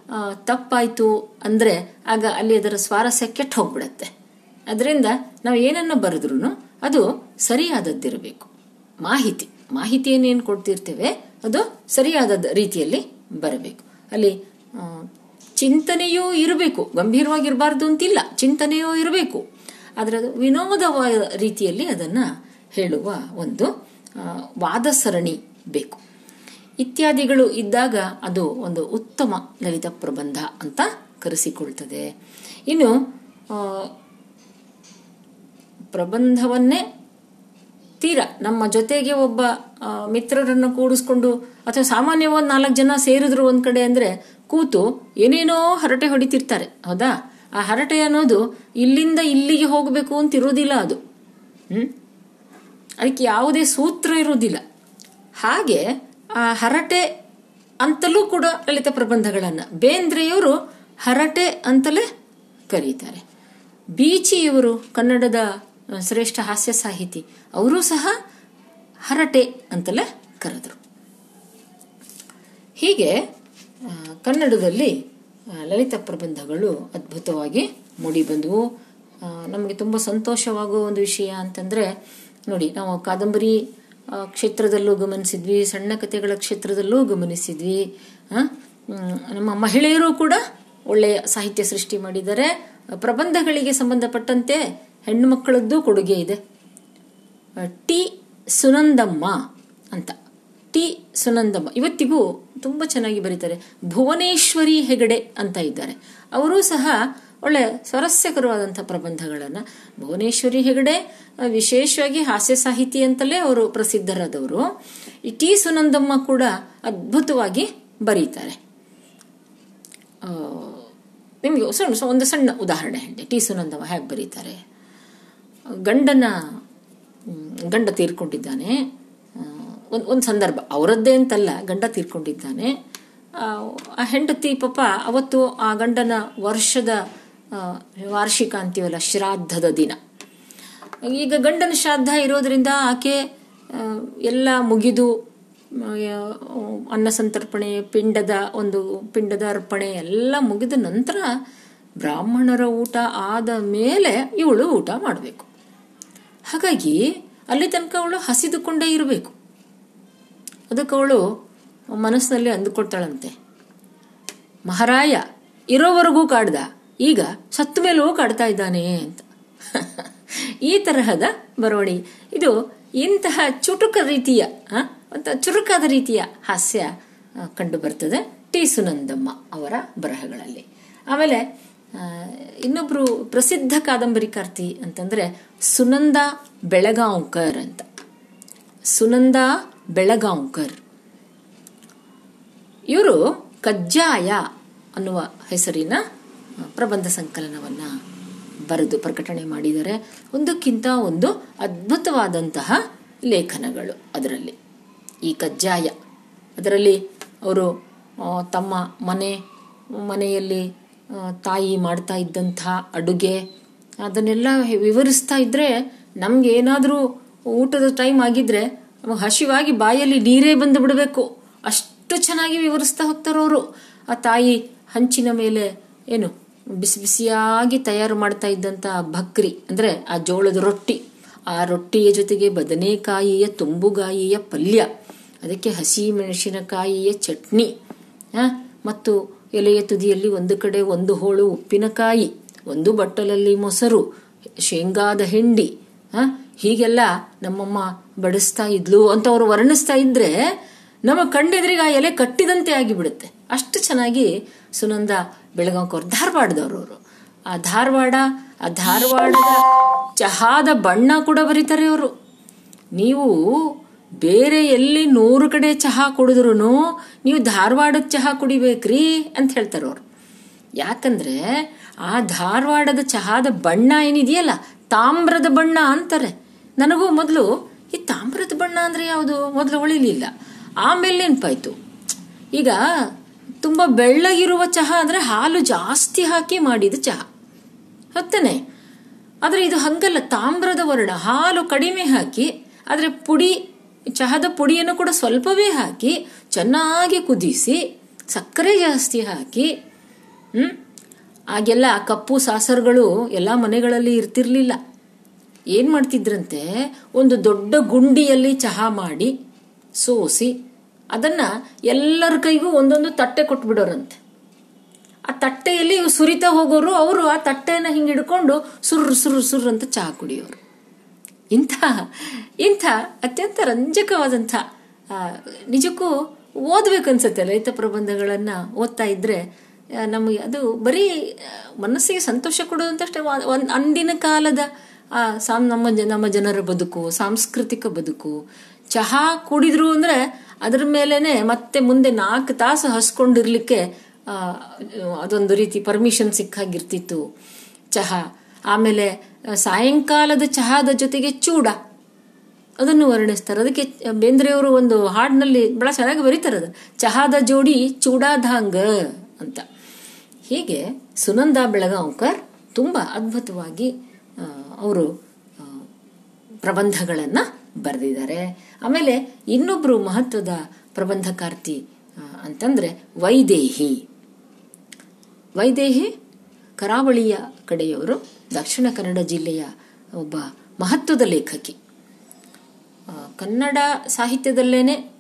ತಪ್ಪಾಯ್ತು ಅಂದರೆ ಆಗ ಅಲ್ಲಿ ಅದರ ಸ್ವಾರಸ್ಯ ಕೆಟ್ಟು ಹೋಗ್ಬಿಡತ್ತೆ. ಅದರಿಂದ ನಾವು ಏನನ್ನ ಬರೆದ್ರೂ ಅದು ಸರಿಯಾದದ್ದಿರಬೇಕು. ಮಾಹಿತಿ, ಮಾಹಿತಿಯನ್ನು ಏನು ಕೊಡ್ತಿರ್ತೇವೆ? ಅದು ಸರಿಯಾದ ರೀತಿಯಲ್ಲಿ ಬರಬೇಕು. ಅಲ್ಲಿ ಚಿಂತನೆಯೂ ಇರಬೇಕು. ಗಂಭೀರವಾಗಿರಬಾರ್ದು ಅಂತಿಲ್ಲ. ಚಿಂತನೆಯೂ ಇರಬೇಕು. ಆದರೆ ಅದು ವಿನೋದವಾದ ರೀತಿಯಲ್ಲಿ ಅದನ್ನ ಹೇಳುವ ಒಂದು ವಾದ ಸರಣಿ ಬೇಕು. ಇತ್ಯಾದಿಗಳು ಇದ್ದಾಗ ಅದು ಒಂದು ಉತ್ತಮ ಲಲಿತ ಪ್ರಬಂಧ ಅಂತ ಕರೆಸಿಕೊಳ್ತದೆ. ಇನ್ನು ಪ್ರಬಂಧವನ್ನೇ ತೀರ ನಮ್ಮ ಜೊತೆಗೆ ಒಬ್ಬ ಮಿತ್ರರನ್ನು ಕೂಡಿಸ್ಕೊಂಡು ಅಥವಾ ಸಾಮಾನ್ಯವಾಗಿ ನಾಲ್ಕು ಜನ ಸೇರಿದ್ರು ಒಂದು ಕಡೆ ಅಂದ್ರೆ ಕೂತು ಏನೇನೋ ಹರಟೆ ಹೊಡಿತಿರ್ತಾರೆ, ಹೌದಾ? ಆ ಹರಟೆ ಅನ್ನೋದು ಇಲ್ಲಿಂದ ಇಲ್ಲಿಗೆ ಹೋಗಬೇಕು ಅಂತ ಇರೋದಿಲ್ಲ ಅದು. ಹ್ಮ್? ಅದಕ್ಕೆ ಯಾವುದೇ ಸೂತ್ರ ಇರೋದಿಲ್ಲ ಹಾಗೆ ಹರಟೆ ಅಂತಲೂ ಕೂಡ ಲಲಿತ ಪ್ರಬಂಧಗಳನ್ನ. ಬೇಂದ್ರೆಯವರು ಹರಟೆ ಅಂತಲೇ ಕರೀತಾರೆ. ಬೀಚಿಯವರು ಕನ್ನಡದ ಶ್ರೇಷ್ಠ ಹಾಸ್ಯ ಸಾಹಿತಿ ಅವರು ಸಹ ಹರಟೆ ಅಂತಲೇ ಕರೆದರು. ಹೀಗೆ ಕನ್ನಡದಲ್ಲಿ ಲಲಿತ ಪ್ರಬಂಧಗಳು ಅದ್ಭುತವಾಗಿ ಮೂಡಿಬಂದವು ಆ, ನಮಗೆ ತುಂಬ ಸಂತೋಷವಾಗುವ ಒಂದು ವಿಷಯ ಅಂತಂದ್ರೆ ನೋಡಿ ನಾವು ಕಾದಂಬರಿ ಆ, ಕ್ಷೇತ್ರದಲ್ಲೂ ಗಮನಿಸಿದ್ವಿ, ಸಣ್ಣ ಕಥೆಗಳ ಕ್ಷೇತ್ರದಲ್ಲೂ ಗಮನಿಸಿದ್ವಿ. ನಮ್ಮ ಮಹಿಳೆಯರು ಕೂಡ ಒಳ್ಳೆಯ ಸಾಹಿತ್ಯ ಸೃಷ್ಟಿ ಮಾಡಿದ್ದಾರೆ. ಪ್ರಬಂಧಗಳಿಗೆ ಸಂಬಂಧಪಟ್ಟಂತೆ ಹೆಣ್ಣು ಮಕ್ಕಳದ್ದು ಕೊಡುಗೆ ಇದೆ. ಟಿ ಸುನಂದಮ್ಮ ಅಂತ. ಟಿ ಸುನಂದಮ್ಮ. ಇವತ್ತಿಗೂ ತುಂಬ ಚೆನ್ನಾಗಿ ಬರೀತಾರೆ. ಭುವನೇಶ್ವರಿ ಹೆಗಡೆ ಅಂತ ಇದ್ದಾರೆ. ಅವರು ಸಹ ಒಳ್ಳೆ ಸ್ವರಸ್ಯಕರವಾದಂಥ ಪ್ರಬಂಧಗಳನ್ನು ಭುವನೇಶ್ವರಿ ಹೆಗಡೆ ವಿಶೇಷವಾಗಿ ಹಾಸ್ಯ ಸಾಹಿತಿ ಅಂತಲೇ ಅವರು ಪ್ರಸಿದ್ಧರಾದವರು. ಈ ಟಿ ಸುನಂದಮ್ಮ ಕೂಡ ಅದ್ಭುತವಾಗಿ ಬರೀತಾರೆ. ನಿಮಗೆ ಸಣ್ಣ ಒಂದು ಸಣ್ಣ ಉದಾಹರಣೆ ಹೇಳಿ. ಟಿ ಸುನಂದಮ್ಮ ಹೇಗೆ ಬರೀತಾರೆ? ಗಂಡನ ಗಂಡ ತೀರ್ಕೊಂಡಿದ್ದಾನೆ. ಒಂದು ಒಂದು ಸಂದರ್ಭ. ಅವರದ್ದೇ ಅಂತಲ್ಲ ಗಂಡ ತೀರ್ಕೊಂಡಿದ್ದಾನೆ. ಆ, ಹೆಂಡತಿ ಪಾಪ ಅವತ್ತು ಆ ಗಂಡನ ವರ್ಷದ ವಾರ್ಷಿಕ ಅಂತೀವಲ್ಲ, ಶ್ರಾದ್ದದ ದಿನ. ಈಗ ಗಂಡನ ಶ್ರಾದ್ದ ಇರೋದ್ರಿಂದ ಆಕೆ ಎಲ್ಲ ಮುಗಿದು ಅನ್ನ ಸಂತರ್ಪಣೆ, ಪಿಂಡದ ಒಂದು, ಪಿಂಡದ ಅರ್ಪಣೆ ಎಲ್ಲ ಮುಗಿದ ನಂತರ ಬ್ರಾಹ್ಮಣರ ಊಟ ಆದ ಮೇಲೆ ಇವಳು ಊಟ ಮಾಡಬೇಕು. ಹಾಗಾಗಿ ಅಲ್ಲಿ ತನಕ ಅವಳು ಹಸಿದುಕೊಂಡೇ ಇರಬೇಕು. ಅದಕ್ಕೆ ಅವಳು ಮನಸ್ಸಿನಲ್ಲಿ ಅಂದುಕೊಳ್ತಾಳಂತೆ. ಮಹಾರಾಯ, ಇರೋವರೆಗೂ ಕಾಡ್ದ. ಈಗ ಸತ್ತ ಮೇಲೂ ಕಾಡ್ತಾ ಇದ್ದಾನೆ ಅಂತ. ಈ ತರಹದ ಬರವಣಿ ಇದು ಇಂತಹ ಚುಟುಕ ರೀತಿಯ ಅಂತ ಚುರುಕಾದ ರೀತಿಯ ಹಾಸ್ಯ ಕಂಡು ಬರ್ತದೆ ಟಿ. ಸುನಂದಮ್ಮ ಅವರ ಬರಹಗಳಲ್ಲಿ. ಆಮೇಲೆ ಇನ್ನೊಬ್ರು ಪ್ರಸಿದ್ಧ ಕಾದಂಬರಿಕಾರ್ತಿ ಅಂತಂದ್ರೆ ಸುನಂದ ಬೆಳಗಾಂವ್ಕರ್ ಅಂತ. ಸುನಂದ ಬೆಳಗಾಂವ್ಕರ್. ಇವರು ಕಜ್ಜಾಯ ಅನ್ನುವ ಹೆಸರಿನ ಪ್ರಬಂಧ ಸಂಕಲನವನ್ನ ಬರೆದು ಪ್ರಕಟಣೆ ಮಾಡಿದರೆ ಒಂದಕ್ಕಿಂತ ಒಂದು ಅದ್ಭುತವಾದಂತಹ ಲೇಖನಗಳು ಅದರಲ್ಲಿ. ಈ ಕಜ್ಜಾಯ, ಅದರಲ್ಲಿ ಅವರು ತಮ್ಮ ಮನೆ, ಮನೆಯಲ್ಲಿ ತಾಯಿ ಮಾಡ್ತಾ ಇದ್ದಂಥ ಅಡುಗೆ, ಅದನ್ನೆಲ್ಲ ವಿವರಿಸ್ತಾ ಇದ್ದರೆ ನಮ್ಗೆ ಏನಾದರೂ ಊಟದ ಟೈಮ್ ಆಗಿದ್ರೆ ಹಸಿವಾಗಿ ಬಾಯಲ್ಲಿ ನೀರೇ ಬಂದು ಬಿಡಬೇಕು. ಅಷ್ಟು ಚೆನ್ನಾಗಿ ವಿವರಿಸ್ತಾ ಹೋಗ್ತಾರೋರು ಆ ತಾಯಿ ಹಂಚಿನ ಮೇಲೆ ಏನು ಬಿಸಿ ಬಿಸಿಯಾಗಿ ತಯಾರು ಮಾಡ್ತಾ ಇದ್ದಂತ ಭಕ್ರಿ, ಅಂದ್ರೆ ಆ ಜೋಳದ ರೊಟ್ಟಿ, ಆ ರೊಟ್ಟಿಯ ಜೊತೆಗೆ ಬದನೆಕಾಯಿಯ ತುಂಬುಗಾಯಿಯ ಪಲ್ಯ, ಅದಕ್ಕೆ ಹಸಿ ಮೆಣಸಿನಕಾಯಿಯ ಚಟ್ನಿ ಮತ್ತು ಎಲೆಯ ತುದಿಯಲ್ಲಿ ಒಂದು ಕಡೆ ಒಂದು ಹೋಳು ಉಪ್ಪಿನಕಾಯಿ, ಒಂದು ಬಟ್ಟಲಲ್ಲಿ ಮೊಸರು, ಶೇಂಗಾದ ಹಿಂಡಿ ಹೀಗೆಲ್ಲ ನಮ್ಮಮ್ಮ ಬಡಿಸ್ತಾ ಇದ್ಲು ಅಂತ ಅವರು ವರ್ಣಿಸ್ತಾ ಇದ್ರೆ ನಮ್ಮ ಕಣ್ಣೆದ್ರಿಗೆ ಆ ಎಲೆ ಕಟ್ಟಿದಂತೆ ಆಗಿಬಿಡುತ್ತೆ. ಅಷ್ಟು ಚೆನ್ನಾಗಿ ಸುನಂದ ಬೆಳಗಾವ್ಕವ್ರು ಧಾರವಾಡದವ್ರು ಅವರು. ಆ ಧಾರವಾಡ, ಆ ಧಾರವಾಡದ ಚಹಾದ ಬಣ್ಣ ಕೂಡ ಬರೀತಾರೆ ಅವರು ನೀವು ಬೇರೆ ಎಲ್ಲಿ ನೂರು ಕಡೆ ಚಹಾ ಕುಡಿದ್ರು ನೀವು ಧಾರವಾಡದ ಚಹಾ ಕುಡಿಬೇಕ್ರಿ ಅಂತ ಹೇಳ್ತಾರೆ ಅವರು. ಯಾಕಂದ್ರೆ ಆ ಧಾರವಾಡದ ಚಹಾದ ಬಣ್ಣ ಏನಿದೆಯಲ್ಲ, ತಾಮ್ರದ ಬಣ್ಣ ಅಂತಾರೆ. ನನಗೂ ಮೊದಲು, ಈ ತಾಮ್ರದ ಬಣ್ಣ ಅಂದ್ರೆ ಯಾವುದು? ಮೊದಲು ಉಳಿಲಿಲ್ಲ. ಆಮೇಲೆ ನೆನಪಾಯ್ತು. ಈಗ ತುಂಬಾ ಬೆಳ್ಳಗಿರುವ ಚಹಾ ಅಂದ್ರೆ ಹಾಲು ಜಾಸ್ತಿ ಹಾಕಿ ಮಾಡಿದ ಚಹಾ. ಹತ್ತನೇ, ಆದರೆ ಇದು ಹಂಗಲ್ಲ, ತಾಮ್ರದ ವರ್ಣ ಹಾಲು ಕಡಿಮೆ ಹಾಕಿ, ಆದರೆ ಪುಡಿ, ಚಹಾದ ಪುಡಿಯನ್ನು ಕೂಡ ಸ್ವಲ್ಪವೇ ಹಾಕಿ, ಚೆನ್ನಾಗಿ ಕುದಿಸಿ, ಸಕ್ಕರೆ ಜಾಸ್ತಿ ಹಾಕಿ, ಹ್ಮ್ ಆಗೆಲ್ಲ ಕಪ್ಪು ಸಾಸರುಗಳು ಎಲ್ಲ ಮನೆಗಳಲ್ಲಿ ಇರ್ತಿರ್ಲಿಲ್ಲ. ಏನ್ ಮಾಡ್ತಿದ್ರಂತೆ? ಒಂದು ದೊಡ್ಡ ಗುಂಡಿಯಲ್ಲಿ ಚಹಾ ಮಾಡಿ ಸೋಸಿ ಅದನ್ನ ಎಲ್ಲರ ಕೈಗೂ ಒಂದೊಂದು ತಟ್ಟೆ ಕೊಟ್ಬಿಡೋರಂತೆ. ಆ ತಟ್ಟೆಯಲ್ಲಿ ಸುರಿತಾ ಹೋಗೋರು ಅವರು ಆ ತಟ್ಟೆನ ಹಿಂಗೆ ಹಿಡ್ಕೊಂಡು ಸುರ್ರು ಸುರ್ರು ಸುರ್ರು ಅಂತ ಚಹಾ ಕುಡಿಯೋರು. ಇಂಥ ಇಂಥ ಅತ್ಯಂತ ರಂಜಕವಾದಂಥ ನಿಜಕ್ಕೂ ಓದ್ಬೇಕು ಅನ್ಸುತ್ತೆ ರೈತ ಪ್ರಬಂಧಗಳನ್ನ ಓದ್ತಾ ಇದ್ರೆ ನಮಗೆ ಅದು ಬರೀ ಮನಸ್ಸಿಗೆ ಸಂತೋಷ ಕೊಡೋದಂತಷ್ಟೇ ಒಂದು ಅಂದಿನ ಕಾಲದ ಸಾಮ್, ನಮ್ಮ ಜನ, ನಮ್ಮ ಜನರ ಬದುಕು, ಸಾಂಸ್ಕೃತಿಕ ಬದುಕು ಚಹಾ ಕುಡಿದ್ರು ಅಂದ್ರೆ ಅದ್ರ ಮೇಲೇನೆ ಮತ್ತೆ ಮುಂದೆ ನಾಲ್ಕು ತಾಸು ಹಸ್ಕೊಂಡಿರ್ಲಿಕ್ಕೆ ಅದೊಂದು ರೀತಿ ಪರ್ಮಿಷನ್ ಸಿಕ್ಕಾಗಿರ್ತಿತ್ತು ಚಹಾ. ಆಮೇಲೆ ಸಾಯಂಕಾಲದ ಚಹಾದ ಜೊತೆಗೆ ಚೂಡ. ಅದನ್ನು ವರ್ಣಿಸ್ತಾರೆ. ಅದಕ್ಕೆ ಬೇಂದ್ರೆಯವರು ಒಂದು ಹಾಡಿನಲ್ಲಿ ಬಹಳ ಚೆನ್ನಾಗಿ ಬರೀತಾರೆ ಅದು. ಚಹಾದ ಜೋಡಿ ಚೂಡಾಧಾಂಗ ಅಂತ. ಹೀಗೆ ಸುನಂದ ಬೆಳಗಾಂವ್ಕರ್ ತುಂಬ ಅದ್ಭುತವಾಗಿ ಅವರು ಪ್ರಬಂಧಗಳನ್ನ ಬರೆದಿದ್ದಾರೆ. ಆಮೇಲೆ ಇನ್ನೊಬ್ರು ಮಹತ್ವದ ಪ್ರಬಂಧಕಾರ್ತಿ ಅಂತಂದ್ರೆ ವೈದೇಹಿ. ವೈದೇಹಿ ಕರಾವಳಿಯ ಕಡೆಯವರು, ದಕ್ಷಿಣ ಕನ್ನಡ ಜಿಲ್ಲೆಯ ಒಬ್ಬ ಮಹತ್ವದ ಲೇಖಕಿ. ಕನ್ನಡ ಸಾಹಿತ್ಯದಲ್ಲೇನೆ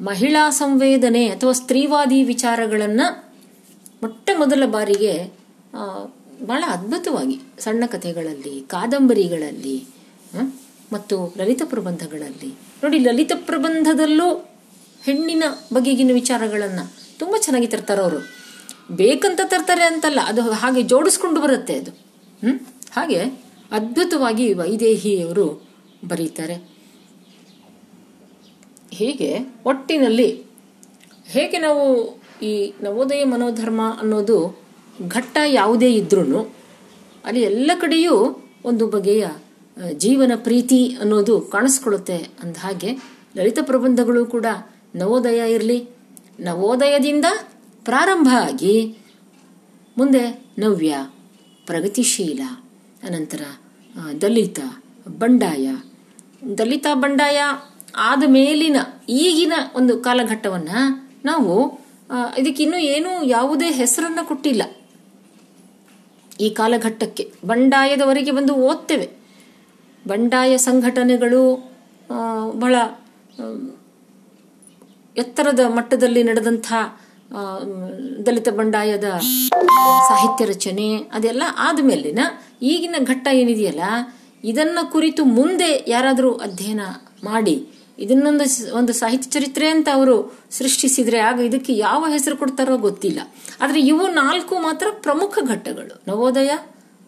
ಮಹಿಳಾ ಸಂವೇದನೆ ಅಥವಾ ಸ್ತ್ರೀವಾದಿ ವಿಚಾರಗಳನ್ನ ಮೊಟ್ಟ ಮೊದಲ ಬಾರಿಗೆ ಬಹಳ ಅದ್ಭುತವಾಗಿ ಸಣ್ಣ ಕಥೆಗಳಲ್ಲಿ, ಕಾದಂಬರಿಗಳಲ್ಲಿ ಮತ್ತು ಲಲಿತ ಪ್ರಬಂಧಗಳಲ್ಲಿ. ನೋಡಿ, ಲಲಿತ ಪ್ರಬಂಧದಲ್ಲೂ ಹೆಣ್ಣಿನ ಬಗೆಗಿನ ವಿಚಾರಗಳನ್ನು ತುಂಬಾ ಚೆನ್ನಾಗಿ ತರ್ತಾರೆ ಅವರು. ಬೇಕಂತ ತರ್ತಾರೆ ಅಂತಲ್ಲ, ಅದು ಹಾಗೆ ಜೋಡಿಸ್ಕೊಂಡು ಬರುತ್ತೆ ಅದು. ಹ್ಮ್? ಹಾಗೆ ಅದ್ಭುತವಾಗಿ ವೈದೇಹಿಯವರು ಬರೀತಾರೆ. ಹೀಗೆ? ಒಟ್ಟಿನಲ್ಲಿ ಹೇಗೆ ನಾವು ಈ ನವೋದಯ ಮನೋಧರ್ಮ ಅನ್ನೋದು ಘಟ್ಟ ಯಾವುದೇ ಇದ್ರೂ ಅಲ್ಲಿ ಎಲ್ಲ ಕಡೆಯೂ ಒಂದು ಬಗೆಯ ಜೀವನ ಪ್ರೀತಿ ಅನ್ನೋದು ಕಾಣಿಸ್ಕೊಳ್ಳುತ್ತೆ ಅಂದ ಹಾಗೆ ಲಲಿತ ಪ್ರಬಂಧಗಳು ಕೂಡ ನವೋದಯ ಇರಲಿ. ನವೋದಯದಿಂದ ಪ್ರಾರಂಭ ಆಗಿ ಮುಂದೆ ನವ್ಯ, ಪ್ರಗತಿಶೀಲ, ಅನಂತರ ದಲಿತ, ಬಂಡಾಯ. ದಲಿತ, ಬಂಡಾಯ ಆದ ಮೇಲಿನ ಈಗಿನ ಒಂದು ಕಾಲಘಟ್ಟವನ್ನ ನಾವು ಇದಕ್ಕಿನ್ನೂ ಏನೂ ಯಾವುದೇ ಹೆಸರನ್ನ ಕೊಟ್ಟಿಲ್ಲ. ಈ ಕಾಲಘಟ್ಟಕ್ಕೆ ಬಂಡಾಯದವರೆಗೆ ಬಂದು ಓದ್ತೇವೆ. ಬಂಡಾಯ ಸಂಘಟನೆಗಳು ಬಹಳ ಎತ್ತರದ ಮಟ್ಟದಲ್ಲಿ ನಡೆದಂಥ ದಲಿತ ಬಂಡಾಯದ ಸಾಹಿತ್ಯ ರಚನೆ ಅದೆಲ್ಲ ಆದಮೇಲಿನ ಈಗಿನ ಘಟ್ಟ ಏನಿದೆಯಲ್ಲ, ಇದನ್ನ ಕುರಿತು ಮುಂದೆ ಯಾರಾದರೂ ಅಧ್ಯಯನ ಮಾಡಿ, ಇದನ್ನೊಂದು ಒಂದು ಸಾಹಿತ್ಯ ಚರಿತ್ರೆ ಅಂತ ಅವರು ಸೃಷ್ಟಿಸಿದರೆ ಆಗ ಇದಕ್ಕೆ ಯಾವ ಹೆಸರು ಕೊಡ್ತಾರೋ ಗೊತ್ತಿಲ್ಲ. ಆದರೆ ಇವು ನಾಲ್ಕು ಮಾತ್ರ ಪ್ರಮುಖ ಘಟ್ಟಗಳು. ನವೋದಯ,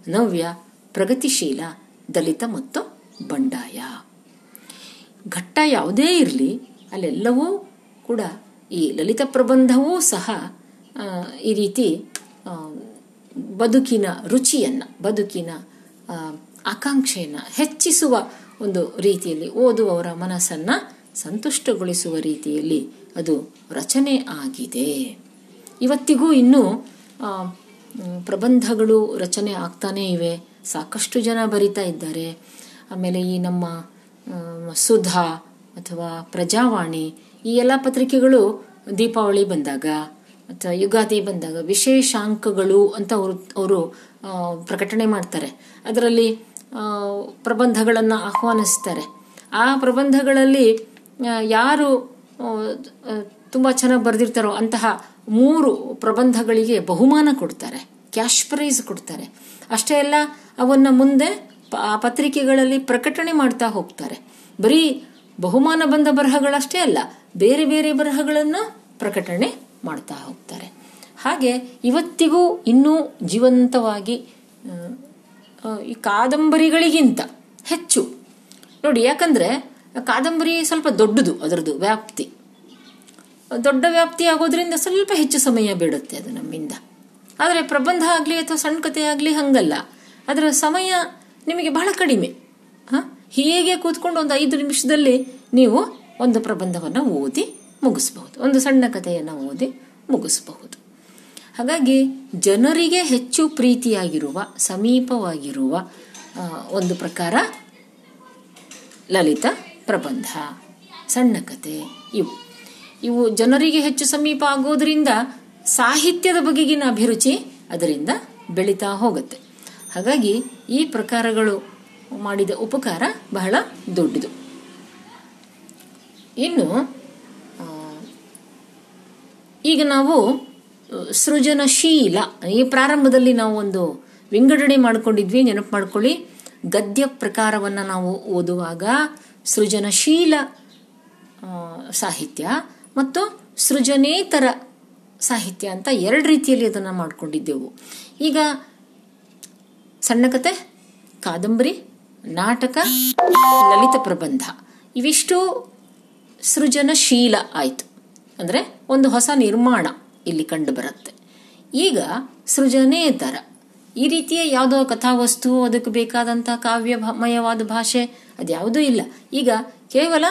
ನವ್ಯ, ಪ್ರಗತಿಶೀಲ ದಲಿತ ಮತ್ತು ಬಂಡಾಯ. ಘಟ್ಟ ಯಾವುದೇ ಇರಲಿ, ಅಲ್ಲೆಲ್ಲವೂ ಕೂಡ ಈ ಲಲಿತ ಪ್ರಬಂಧವೂ ಸಹ ಈ ರೀತಿ ಬದುಕಿನ ರುಚಿಯನ್ನ, ಬದುಕಿನ ಆಕಾಂಕ್ಷೆಯನ್ನು ಹೆಚ್ಚಿಸುವ ಒಂದು ರೀತಿಯಲ್ಲಿ ಓದುವವರ ಮನಸ್ಸನ್ನ ಸಂತುಷ್ಟಗೊಳಿಸುವ ರೀತಿಯಲ್ಲಿ ಅದು ರಚನೆ ಆಗಿದೆ. ಇವತ್ತಿಗೂ ಇನ್ನೂ ಪ್ರಬಂಧಗಳು ರಚನೆ ಆಗ್ತಾನೇ ಇವೆ. ಸಾಕಷ್ಟು ಜನ ಬರಿತಾ ಇದ್ದಾರೆ. ಆಮೇಲೆ ಈ ನಮ್ಮ ಸುಧಾ ಅಥವಾ ಪ್ರಜಾವಾಣಿ ಈ ಎಲ್ಲ ಪತ್ರಿಕೆಗಳು ದೀಪಾವಳಿ ಬಂದಾಗ ಅಥವಾ ಯುಗಾದಿ ಬಂದಾಗ ವಿಶೇಷಾಂಕಗಳು ಅಂತ ಅವರು ಅವರು ಪ್ರಕಟಣೆ ಮಾಡ್ತಾರೆ. ಅದರಲ್ಲಿ ಪ್ರಬಂಧಗಳನ್ನು ಆಹ್ವಾನಿಸ್ತಾರೆ. ಆ ಪ್ರಬಂಧಗಳಲ್ಲಿ ಯಾರು ತುಂಬಾ ಚೆನ್ನಾಗಿ ಬರೆದಿರ್ತಾರೋ ಅಂತಹ ಮೂರು ಪ್ರಬಂಧಗಳಿಗೆ ಬಹುಮಾನ ಕೊಡ್ತಾರೆ. ಕ್ಯಾಶ್ ಪ್ರೈಸ್ ಕೊಡ್ತಾರೆ. ಅಷ್ಟೇ ಅಲ್ಲ ಅವನ್ನ ಮುಂದೆ ಪತ್ರಿಕೆಗಳಲ್ಲಿ ಪ್ರಕಟಣೆ ಮಾಡ್ತಾ ಹೋಗ್ತಾರೆ. ಬರೀ ಬಹುಮಾನ ಬಂದ ಬರಹಗಳಷ್ಟೇ ಅಲ್ಲ, ಬೇರೆ ಬೇರೆ ಬರಹಗಳನ್ನು ಪ್ರಕಟಣೆ ಮಾಡ್ತಾ ಹೋಗ್ತಾರೆ. ಹಾಗೆ ಇವತ್ತಿಗೂ ಇನ್ನೂ ಜೀವಂತವಾಗಿ ಈ ಕಾದಂಬರಿಗಳಿಗಿಂತ ಹೆಚ್ಚು. ನೋಡಿ, ಯಾಕಂದ್ರೆ ಕಾದಂಬರಿ ಸ್ವಲ್ಪ ದೊಡ್ಡದು ಅದರದ್ದು ವ್ಯಾಪ್ತಿ. ದೊಡ್ಡ ವ್ಯಾಪ್ತಿ ಆಗೋದ್ರಿಂದ ಸ್ವಲ್ಪ ಹೆಚ್ಚು ಸಮಯ ಬೇಡುತ್ತೆ ಅದು ನಮ್ಮಿಂದ. ಆದರೆ ಪ್ರಬಂಧ ಆಗಲಿ ಅಥವಾ ಸಣ್ಣ ಕಥೆ ಆಗಲಿ ಹಂಗಲ್ಲ. ಅದರ ಸಮಯ ನಿಮಗೆ ಬಹಳ ಕಡಿಮೆ. ಹಾಂ? ಹೀಗೆ ಕೂತ್ಕೊಂಡು ಒಂದು ಐದು ನಿಮಿಷದಲ್ಲಿ ನೀವು ಒಂದು ಪ್ರಬಂಧವನ್ನು ಓದಿ ಮುಗಿಸಬಹುದು. ಒಂದು ಸಣ್ಣ ಕಥೆಯನ್ನು ಓದಿ ಮುಗಿಸಬಹುದು. ಹಾಗಾಗಿ ಜನರಿಗೆ ಹೆಚ್ಚು ಪ್ರೀತಿಯಾಗಿರುವ, ಸಮೀಪವಾಗಿರುವ ಒಂದು ಪ್ರಕಾರ ಲಲಿತ ಪ್ರಬಂಧ, ಸಣ್ಣ ಕತೆ ಇವು. ಇವು ಜನರಿಗೆ ಹೆಚ್ಚು ಸಮೀಪ ಆಗೋದ್ರಿಂದ ಸಾಹಿತ್ಯದ ಬಗೆಗಿನ ಅಭಿರುಚಿ ಅದರಿಂದ ಬೆಳೀತಾ ಹೋಗುತ್ತೆ. ಹಾಗಾಗಿ ಈ ಪ್ರಕಾರಗಳು ಮಾಡಿದ ಉಪಕಾರ ಬಹಳ ದೊಡ್ಡದು. ಇನ್ನು ಈಗ ನಾವು ಸೃಜನಶೀಲ, ಈ ಪ್ರಾರಂಭದಲ್ಲಿ ನಾವು ಒಂದು ವಿಂಗಡಣೆ ಮಾಡಿಕೊಂಡಿದ್ವಿ, ನೆನಪು ಮಾಡ್ಕೊಳ್ಳಿ. ಗದ್ಯ ಪ್ರಕಾರವನ್ನು ನಾವು ಓದುವಾಗ ಸೃಜನಶೀಲ ಸಾಹಿತ್ಯ ಮತ್ತು ಸೃಜನೇತರ ಸಾಹಿತ್ಯ ಅಂತ ಎರಡು ರೀತಿಯಲ್ಲಿ ಅದನ್ನು ಮಾಡ್ಕೊಂಡಿದ್ದೆವು. ಈಗ ಸಣ್ಣ ಕತೆ ಕಾದಂಬರಿ, ನಾಟಕ, ಲಲಿತ ಪ್ರಬಂಧ. ಇವಿಷ್ಟು ಸೃಜನಶೀಲ ಆಯಿತು. ಅಂದರೆ ಒಂದು ಹೊಸ ನಿರ್ಮಾಣ ಇಲ್ಲಿ ಕಂಡು ಬರುತ್ತೆ ಈಗ ಸೃಜನೇತರ ಈ ರೀತಿಯ ಯಾವುದೋ ಕಥಾವಸ್ತು, ಅದಕ್ಕೆ ಬೇಕಾದಂಥ ಕಾವ್ಯಮಯವಾದ ಭಾಷೆ, ಅದ್ಯಾವುದೂ ಇಲ್ಲ. ಈಗ ಕೇವಲ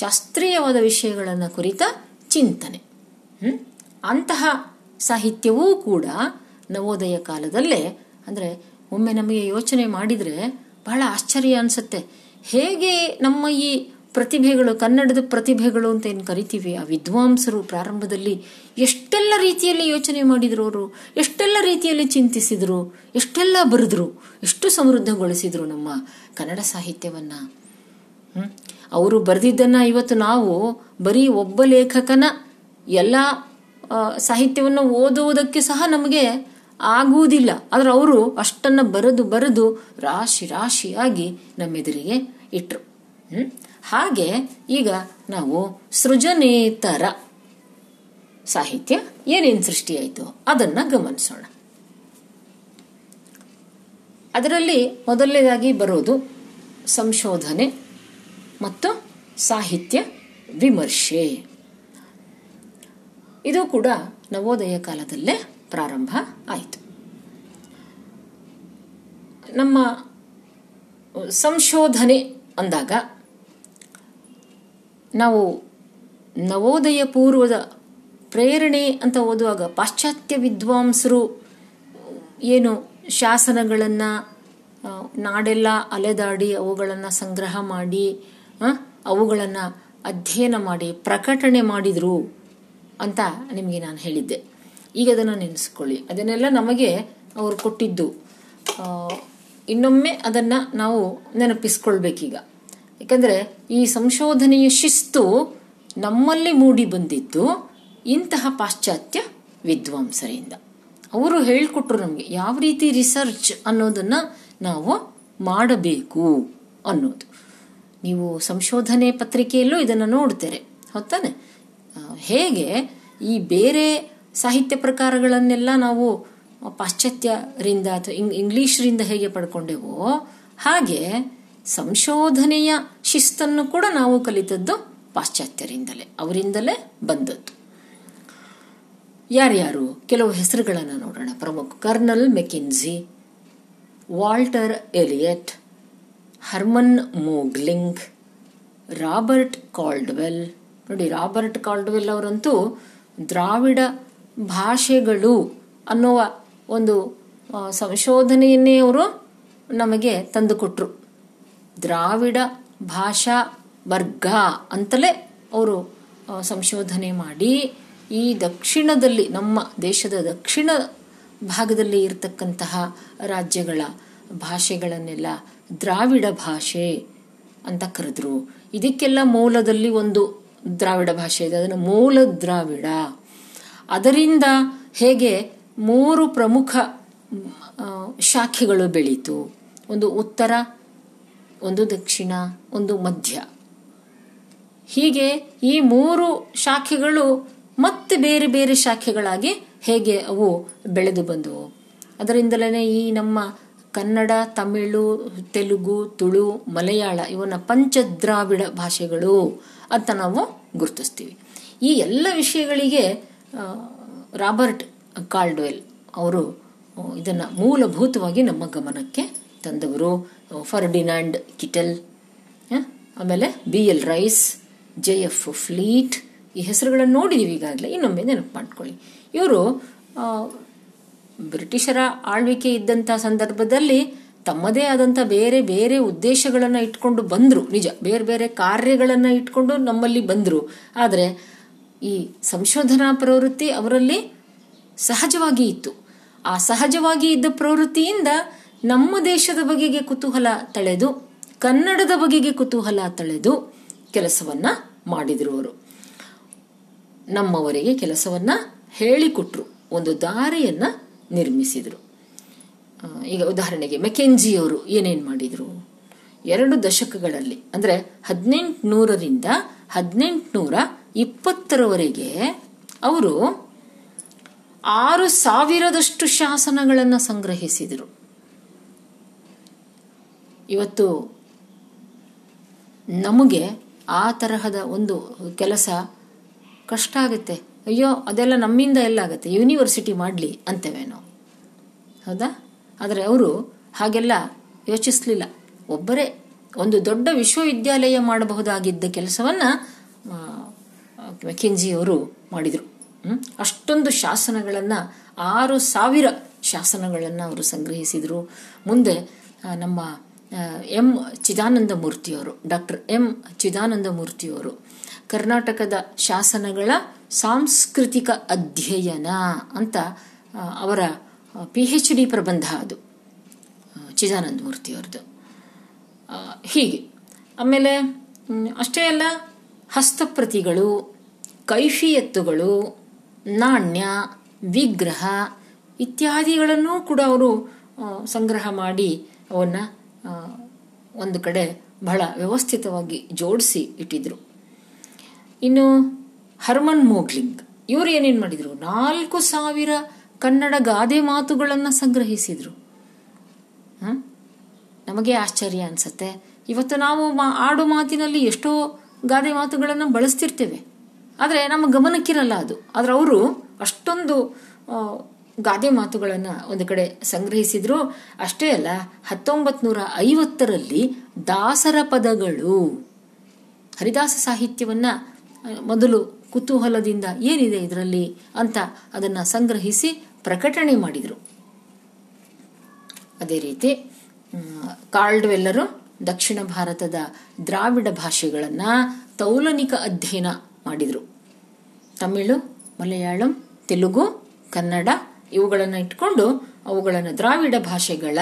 ಶಾಸ್ತ್ರೀಯವಾದ ವಿಷಯಗಳನ್ನು ಕುರಿತ ಚಿಂತನೆ? ಅಂತಹ ಸಾಹಿತ್ಯವೂ ಕೂಡ ನವೋದಯ ಕಾಲದಲ್ಲೇ, ಅಂದರೆ ಒಮ್ಮೆ ನಮಗೆ ಯೋಚನೆ ಮಾಡಿದರೆ ಬಹಳ ಆಶ್ಚರ್ಯ ಅನಿಸುತ್ತೆ. ಹೇಗೆ ನಮ್ಮ ಈ ಪ್ರತಿಭೆಗಳು, ಕನ್ನಡದ ಪ್ರತಿಭೆಗಳು ಅಂತ ಏನು ಕರಿತೀವಿ? ಆ ವಿದ್ವಾಂಸರು ಪ್ರಾರಂಭದಲ್ಲಿ ಎಷ್ಟೆಲ್ಲ ರೀತಿಯಲ್ಲಿ ಯೋಚನೆ ಮಾಡಿದ್ರು ಅವರು? ಎಷ್ಟೆಲ್ಲ ರೀತಿಯಲ್ಲಿ ಚಿಂತಿಸಿದ್ರು? ಎಷ್ಟೆಲ್ಲ ಬರೆದ್ರು? ಎಷ್ಟು ಸಮೃದ್ಧಗೊಳಿಸಿದ್ರು ನಮ್ಮ ಕನ್ನಡ ಸಾಹಿತ್ಯವನ್ನ? ಅವರು ಬರೆದಿದ್ದನ್ನ ಇವತ್ತು ನಾವು ಬರೀ ಒಬ್ಬ ಲೇಖಕನ ಎಲ್ಲ ಸಾಹಿತ್ಯವನ್ನು ಓದುವುದಕ್ಕೆ ಸಹ ನಮಗೆ ಆಗುವುದಿಲ್ಲ. ಆದ್ರೆ ಅವರು ಅಷ್ಟನ್ನ ಬರೆದು ಬರೆದು ರಾಶಿ ರಾಶಿಯಾಗಿ ನಮ್ಮೆದುರಿಗೆ ಇಟ್ರು? ಹಾಗೆ ಈಗ ನಾವು ಸೃಜನೇತರ ಸಾಹಿತ್ಯ ಏನೇನು ಸೃಷ್ಟಿಯಾಯಿತು ಅದನ್ನ ಗಮನಿಸೋಣ. ಅದರಲ್ಲಿ ಮೊದಲನೇದಾಗಿ ಬರೋದು ಸಂಶೋಧನೆ ಮತ್ತು ಸಾಹಿತ್ಯ ವಿಮರ್ಶೆ. ಇದು ಕೂಡ ನವೋದಯ ಕಾಲದಲ್ಲೇ ಪ್ರಾರಂಭ ಆಯಿತು. ನಮ್ಮ ಸಂಶೋಧನೆ ಅಂದಾಗ ನಾವು ನವೋದಯ ಪೂರ್ವದ ಪ್ರೇರಣೆ ಅಂತ ಓದುವಾಗ ಪಾಶ್ಚಾತ್ಯ ವಿದ್ವಾಂಸರು ಏನು ಶಾಸನಗಳನ್ನು ನಾಡೆಲ್ಲ ಅಲೆದಾಡಿ ಅವುಗಳನ್ನು ಸಂಗ್ರಹ ಮಾಡಿ ಅವುಗಳನ್ನು ಅಧ್ಯಯನ ಮಾಡಿ, ಪ್ರಕಟಣೆ ಮಾಡಿದರು ಅಂತ ನಿಮಗೆ ನಾನು ಹೇಳಿದ್ದೆ. ಈಗ ಅದನ್ನು ನೆನೆಸ್ಕೊಳ್ಳಿ. ಅದನ್ನೆಲ್ಲ ನಮಗೆ ಅವರು ಕೊಟ್ಟಿದ್ದು. ಇನ್ನೊಮ್ಮೆ ಅದನ್ನು ನಾವು ನೆನಪಿಸ್ಕೊಳ್ಬೇಕೀಗ. ಯಾಕಂದರೆ ಈ ಸಂಶೋಧನೆಯ ಶಿಸ್ತು ನಮ್ಮಲ್ಲಿ ಮೂಡಿ ಬಂದಿದ್ದು ಇಂತಹ ಪಾಶ್ಚಾತ್ಯ ವಿದ್ವಾಂಸರಿಂದ. ಅವರು ಹೇಳಿಕೊಟ್ರು ನಮಗೆ ಯಾವ ರೀತಿ ರಿಸರ್ಚ್ ಅನ್ನೋದನ್ನ ನಾವು ಮಾಡಬೇಕು ಅನ್ನೋದು. ನೀವು ಸಂಶೋಧನೆ ಪತ್ರಿಕೆಯಲ್ಲೂ ಇದನ್ನು ನೋಡ್ತೇರೆ. ಹೊತ್ತಾನೆ ಹೇಗೆ ಈ ಬೇರೆ ಸಾಹಿತ್ಯ ಪ್ರಕಾರಗಳನ್ನೆಲ್ಲ ನಾವು ಪಾಶ್ಚಾತ್ಯರಿಂದ ಅಥವಾ ಇಂಗ್, ಇಂಗ್ಲಿಷರಿಂದ ಹೇಗೆ ಪಡ್ಕೊಂಡೆವೋ ಹಾಗೆ ಸಂಶೋಧನೆಯ ಶಿಸ್ತನ್ನು ಕೂಡ ನಾವು ಕಲಿತದ್ದು ಪಾಶ್ಚಾತ್ಯರಿಂದಲೇ, ಅವರಿಂದಲೇ ಬಂದದ್ದು. ಯಾರ್ಯಾರು? ಕೆಲವು ಹೆಸರುಗಳನ್ನು ನೋಡೋಣ. ಪ್ರಮುಖ colonel McKenzie Walter Elliot, Hermann Mogling, Robert Caldwell. ನೋಡಿ, ರಾಬರ್ಟ್ ಕಾಲ್ಡ್ವೆಲ್ ಅವರಂತೂ ದ್ರಾವಿಡ ಭಾಷೆಗಳು ಅನ್ನುವ ಒಂದು ಸಂಶೋಧನೆಯನ್ನೇ ಅವರು ನಮಗೆ ತಂದುಕೊಟ್ರು. ದ್ರಾವಿಡ ಭಾಷಾ ವರ್ಗ ಅಂತಲೇ ಅವರು ಸಂಶೋಧನೆ ಮಾಡಿ, ಈ ದಕ್ಷಿಣದಲ್ಲಿ, ನಮ್ಮ ದೇಶದ ದಕ್ಷಿಣ ಭಾಗದಲ್ಲಿ ಇರತಕ್ಕಂತಹ ರಾಜ್ಯಗಳ ಭಾಷೆಗಳನ್ನೆಲ್ಲ ದ್ರಾವಿಡ ಭಾಷೆ ಅಂತ ಕರೆದ್ರು. ಇದಕ್ಕೆಲ್ಲ ಮೂಲದಲ್ಲಿ ಒಂದು ದ್ರಾವಿಡ ಭಾಷೆ ಇದೆ. ಅದನ್ನು ಮೂಲ ದ್ರಾವಿಡ. ಅದರಿಂದ ಹೇಗೆ ಮೂರು ಪ್ರಮುಖ ಶಾಖೆಗಳು ಬೆಳೀತು. ಒಂದು ಉತ್ತರ, ಒಂದು ದಕ್ಷಿಣ, ಒಂದು ಮಧ್ಯ. ಹೀಗೆ ಈ ಮೂರು ಶಾಖೆಗಳು ಮತ್ತೆ ಬೇರೆ ಬೇರೆ ಶಾಖೆಗಳಾಗಿ ಹೇಗೆ ಅವು ಬೆಳೆದು ಬಂದವು. ಅದರಿಂದಲೇ ಈ ನಮ್ಮ ಕನ್ನಡ, ತಮಿಳು, ತೆಲುಗು, ತುಳು, ಮಲಯಾಳ ಇವನ್ನ ಪಂಚದ್ರಾವಿಡ ಭಾಷೆಗಳು ಅಂತ ನಾವು ಗುರುತಿಸ್ತೀವಿ. ಈ ಎಲ್ಲ ವಿಷಯಗಳಿಗೆ ರಾಬರ್ಟ್ ಕಾಲ್ಡ್ವೆಲ್ ಅವರು ಇದನ್ನು ಮೂಲಭೂತವಾಗಿ ನಮ್ಮ ಗಮನಕ್ಕೆ ತಂದವರು. ಫರ್ಡಿನಾಂಡ್ ಕಿಟಲ್ ಆಮೇಲೆ B L Rice, J F Fleet, ಈ ಹೆಸರುಗಳನ್ನು ನೋಡಿದೀವಿ ಈಗಾಗಲೇ. ಇನ್ನೊಮ್ಮೆ ನೆನಪು ಮಾಡ್ಕೊಳ್ಳಿ. ಇವರು ಬ್ರಿಟಿಷರ ಆಳ್ವಿಕೆ ಇದ್ದಂಥ ಸಂದರ್ಭದಲ್ಲಿ ತಮ್ಮದೇ ಆದಂಥ ಬೇರೆ ಬೇರೆ ಉದ್ದೇಶಗಳನ್ನು ಇಟ್ಕೊಂಡು ಬಂದರು. ನಿಜ, ಬೇರೆ ಬೇರೆ ಕಾರ್ಯಗಳನ್ನು ಇಟ್ಕೊಂಡು ನಮ್ಮಲ್ಲಿ ಬಂದರು. ಆದರೆ ಈ ಸಂಶೋಧನಾ ಪ್ರವೃತ್ತಿ ಅವರಲ್ಲಿ ಸಹಜವಾಗಿ ಇತ್ತು. ಆ ಸಹಜವಾಗಿ ಇದ್ದ ಪ್ರವೃತ್ತಿಯಿಂದ ನಮ್ಮ ದೇಶದ ಬಗೆಗೆ ಕುತೂಹಲ ತಳೆದು, ಕನ್ನಡದ ಬಗೆಗೆ ಕುತೂಹಲ ತಳೆದು ಕೆಲಸವನ್ನ ಮಾಡಿದ್ರು ಅವರು ನಮ್ಮವರಿಗೆ ಕೆಲಸವನ್ನ ಹೇಳಿಕೊಟ್ರು, ಒಂದು ದಾರಿಯನ್ನ ನಿರ್ಮಿಸಿದರು. ಈಗ ಉದಾಹರಣೆಗೆ ಮೆಕೆಂಜಿ ಅವರು ಏನೇನ್ ಮಾಡಿದ್ರು? ಎರಡು ದಶಕಗಳಲ್ಲಿ, ಅಂದ್ರೆ ಹದಿನೆಂಟುನೂರರಿಂದ ಹದಿನೆಂಟುನೂರ ಇಪ್ಪತ್ತರವರೆಗೆ ಅವರು ಆರು ಸಾವಿರದಷ್ಟು ಶಾಸನಗಳನ್ನು ಸಂಗ್ರಹಿಸಿದರು. ಇವತ್ತು ನಮಗೆ ಆ ತರಹದ ಒಂದು ಕೆಲಸ ಕಷ್ಟ ಆಗುತ್ತೆ. ಅಯ್ಯೋ, ಅದೆಲ್ಲ ನಮ್ಮಿಂದ ಎಲ್ಲ ಆಗುತ್ತೆ. ಯೂನಿವರ್ಸಿಟಿ ಮಾಡಲಿ ಅಂತೇವೆ ಹೌದಾ? ಆದರೆ ಅವರು ಹಾಗೆಲ್ಲ ಯೋಚಿಸಲಿಲ್ಲ. ಒಬ್ಬರೇ ಒಂದು ದೊಡ್ಡ ವಿಶ್ವವಿದ್ಯಾಲಯ ಮಾಡಬಹುದಾಗಿದ್ದ ಕೆಲಸವನ್ನ ಮೆಕೆಂಜಿ ಅವರು ಮಾಡಿದರು? ಅಷ್ಟೊಂದು ಶಾಸನಗಳನ್ನು, ಆರು ಸಾವಿರ ಶಾಸನಗಳನ್ನು ಅವರು ಸಂಗ್ರಹಿಸಿದರು. ಮುಂದೆ ನಮ್ಮ ಎಂ ಚಿದಾನಂದ ಮೂರ್ತಿಯವರು ಡಾಕ್ಟರ್ ಎಂ ಚಿದಾನಂದ ಮೂರ್ತಿಯವರು ಕರ್ನಾಟಕದ ಶಾಸನಗಳ ಸಾಂಸ್ಕೃತಿಕ ಅಧ್ಯಯನ ಅಂತ ಅವರ ಪಿ ಹೆಚ್ ಡಿ ಪ್ರಬಂಧ ಅದು ಚಿದಾನಂದ ಮೂರ್ತಿಯವ್ರದ್ದು ಹೀಗೆ. ಆಮೇಲೆ ಅಷ್ಟೇ ಅಲ್ಲ, ಹಸ್ತಪ್ರತಿಗಳು ಕೈಫಿಯತ್ತುಗಳು, ನಾಣ್ಯ, ವಿಗ್ರಹ ಇತ್ಯಾದಿಗಳನ್ನು ಕೂಡ ಅವರು ಸಂಗ್ರಹ ಮಾಡಿ ಅವನ್ನ ಒಂದು ಕಡೆ ಬಹಳ ವ್ಯವಸ್ಥಿತವಾಗಿ ಜೋಡಿಸಿ ಇಟ್ಟಿದ್ರು. ಇನ್ನು ಹರ್ಮನ್ ಮೋಗ್ಲಿಂಗ್, ಇವರು ಏನೇನು ಮಾಡಿದರು? ನಾಲ್ಕು ಸಾವಿರ ಕನ್ನಡ ಗಾದೆ ಮಾತುಗಳನ್ನು ಸಂಗ್ರಹಿಸಿದರು? ನಮಗೆ ಆಶ್ಚರ್ಯ ಅನಿಸುತ್ತೆ. ಇವತ್ತು ನಾವು ಮಾ- ಆಡು ಮಾತಿನಲ್ಲಿ ಎಷ್ಟೋ ಗಾದೆ ಮಾತುಗಳನ್ನು ಬಳಸ್ತಿರ್ತೇವೆ. ಆದರೆ ನಮ್ಮ ಗಮನಕ್ಕಿರಲ್ಲ ಅದು. ಆದರೆ ಅವರು ಅಷ್ಟೊಂದು ಗಾದೆ ಮಾತುಗಳನ್ನು ಒಂದು ಕಡೆ ಸಂಗ್ರಹಿಸಿದ್ರು. ಅಷ್ಟೇ ಅಲ್ಲ ಹತ್ತೊಂಬತ್ ನೂರ ಐವತ್ತರಲ್ಲಿ ದಾಸರ ಪದಗಳು. ಹರಿದಾಸ ಸಾಹಿತ್ಯವನ್ನು ಮೊದಲು ಕುತೂಹಲದಿಂದ ಏನಿದೆ ಇದರಲ್ಲಿ ಅಂತ ಅದನ್ನು ಸಂಗ್ರಹಿಸಿ ಪ್ರಕಟಣೆ ಮಾಡಿದರು. ಅದೇ ರೀತಿ ಕಾರ್ಲ್ಡ್ವೆಲ್ಲರು ದಕ್ಷಿಣ ಭಾರತದ ದ್ರಾವಿಡ ಭಾಷೆಗಳನ್ನು ತೌಲನಿಕ ಅಧ್ಯಯನ ಮಾಡಿದರು. ತಮಿಳು, ಮಲಯಾಳಂ, ತೆಲುಗು, ಕನ್ನಡ ಇವುಗಳನ್ನು ಇಟ್ಕೊಂಡು ಅವುಗಳನ್ನು ದ್ರಾವಿಡ ಭಾಷೆಗಳ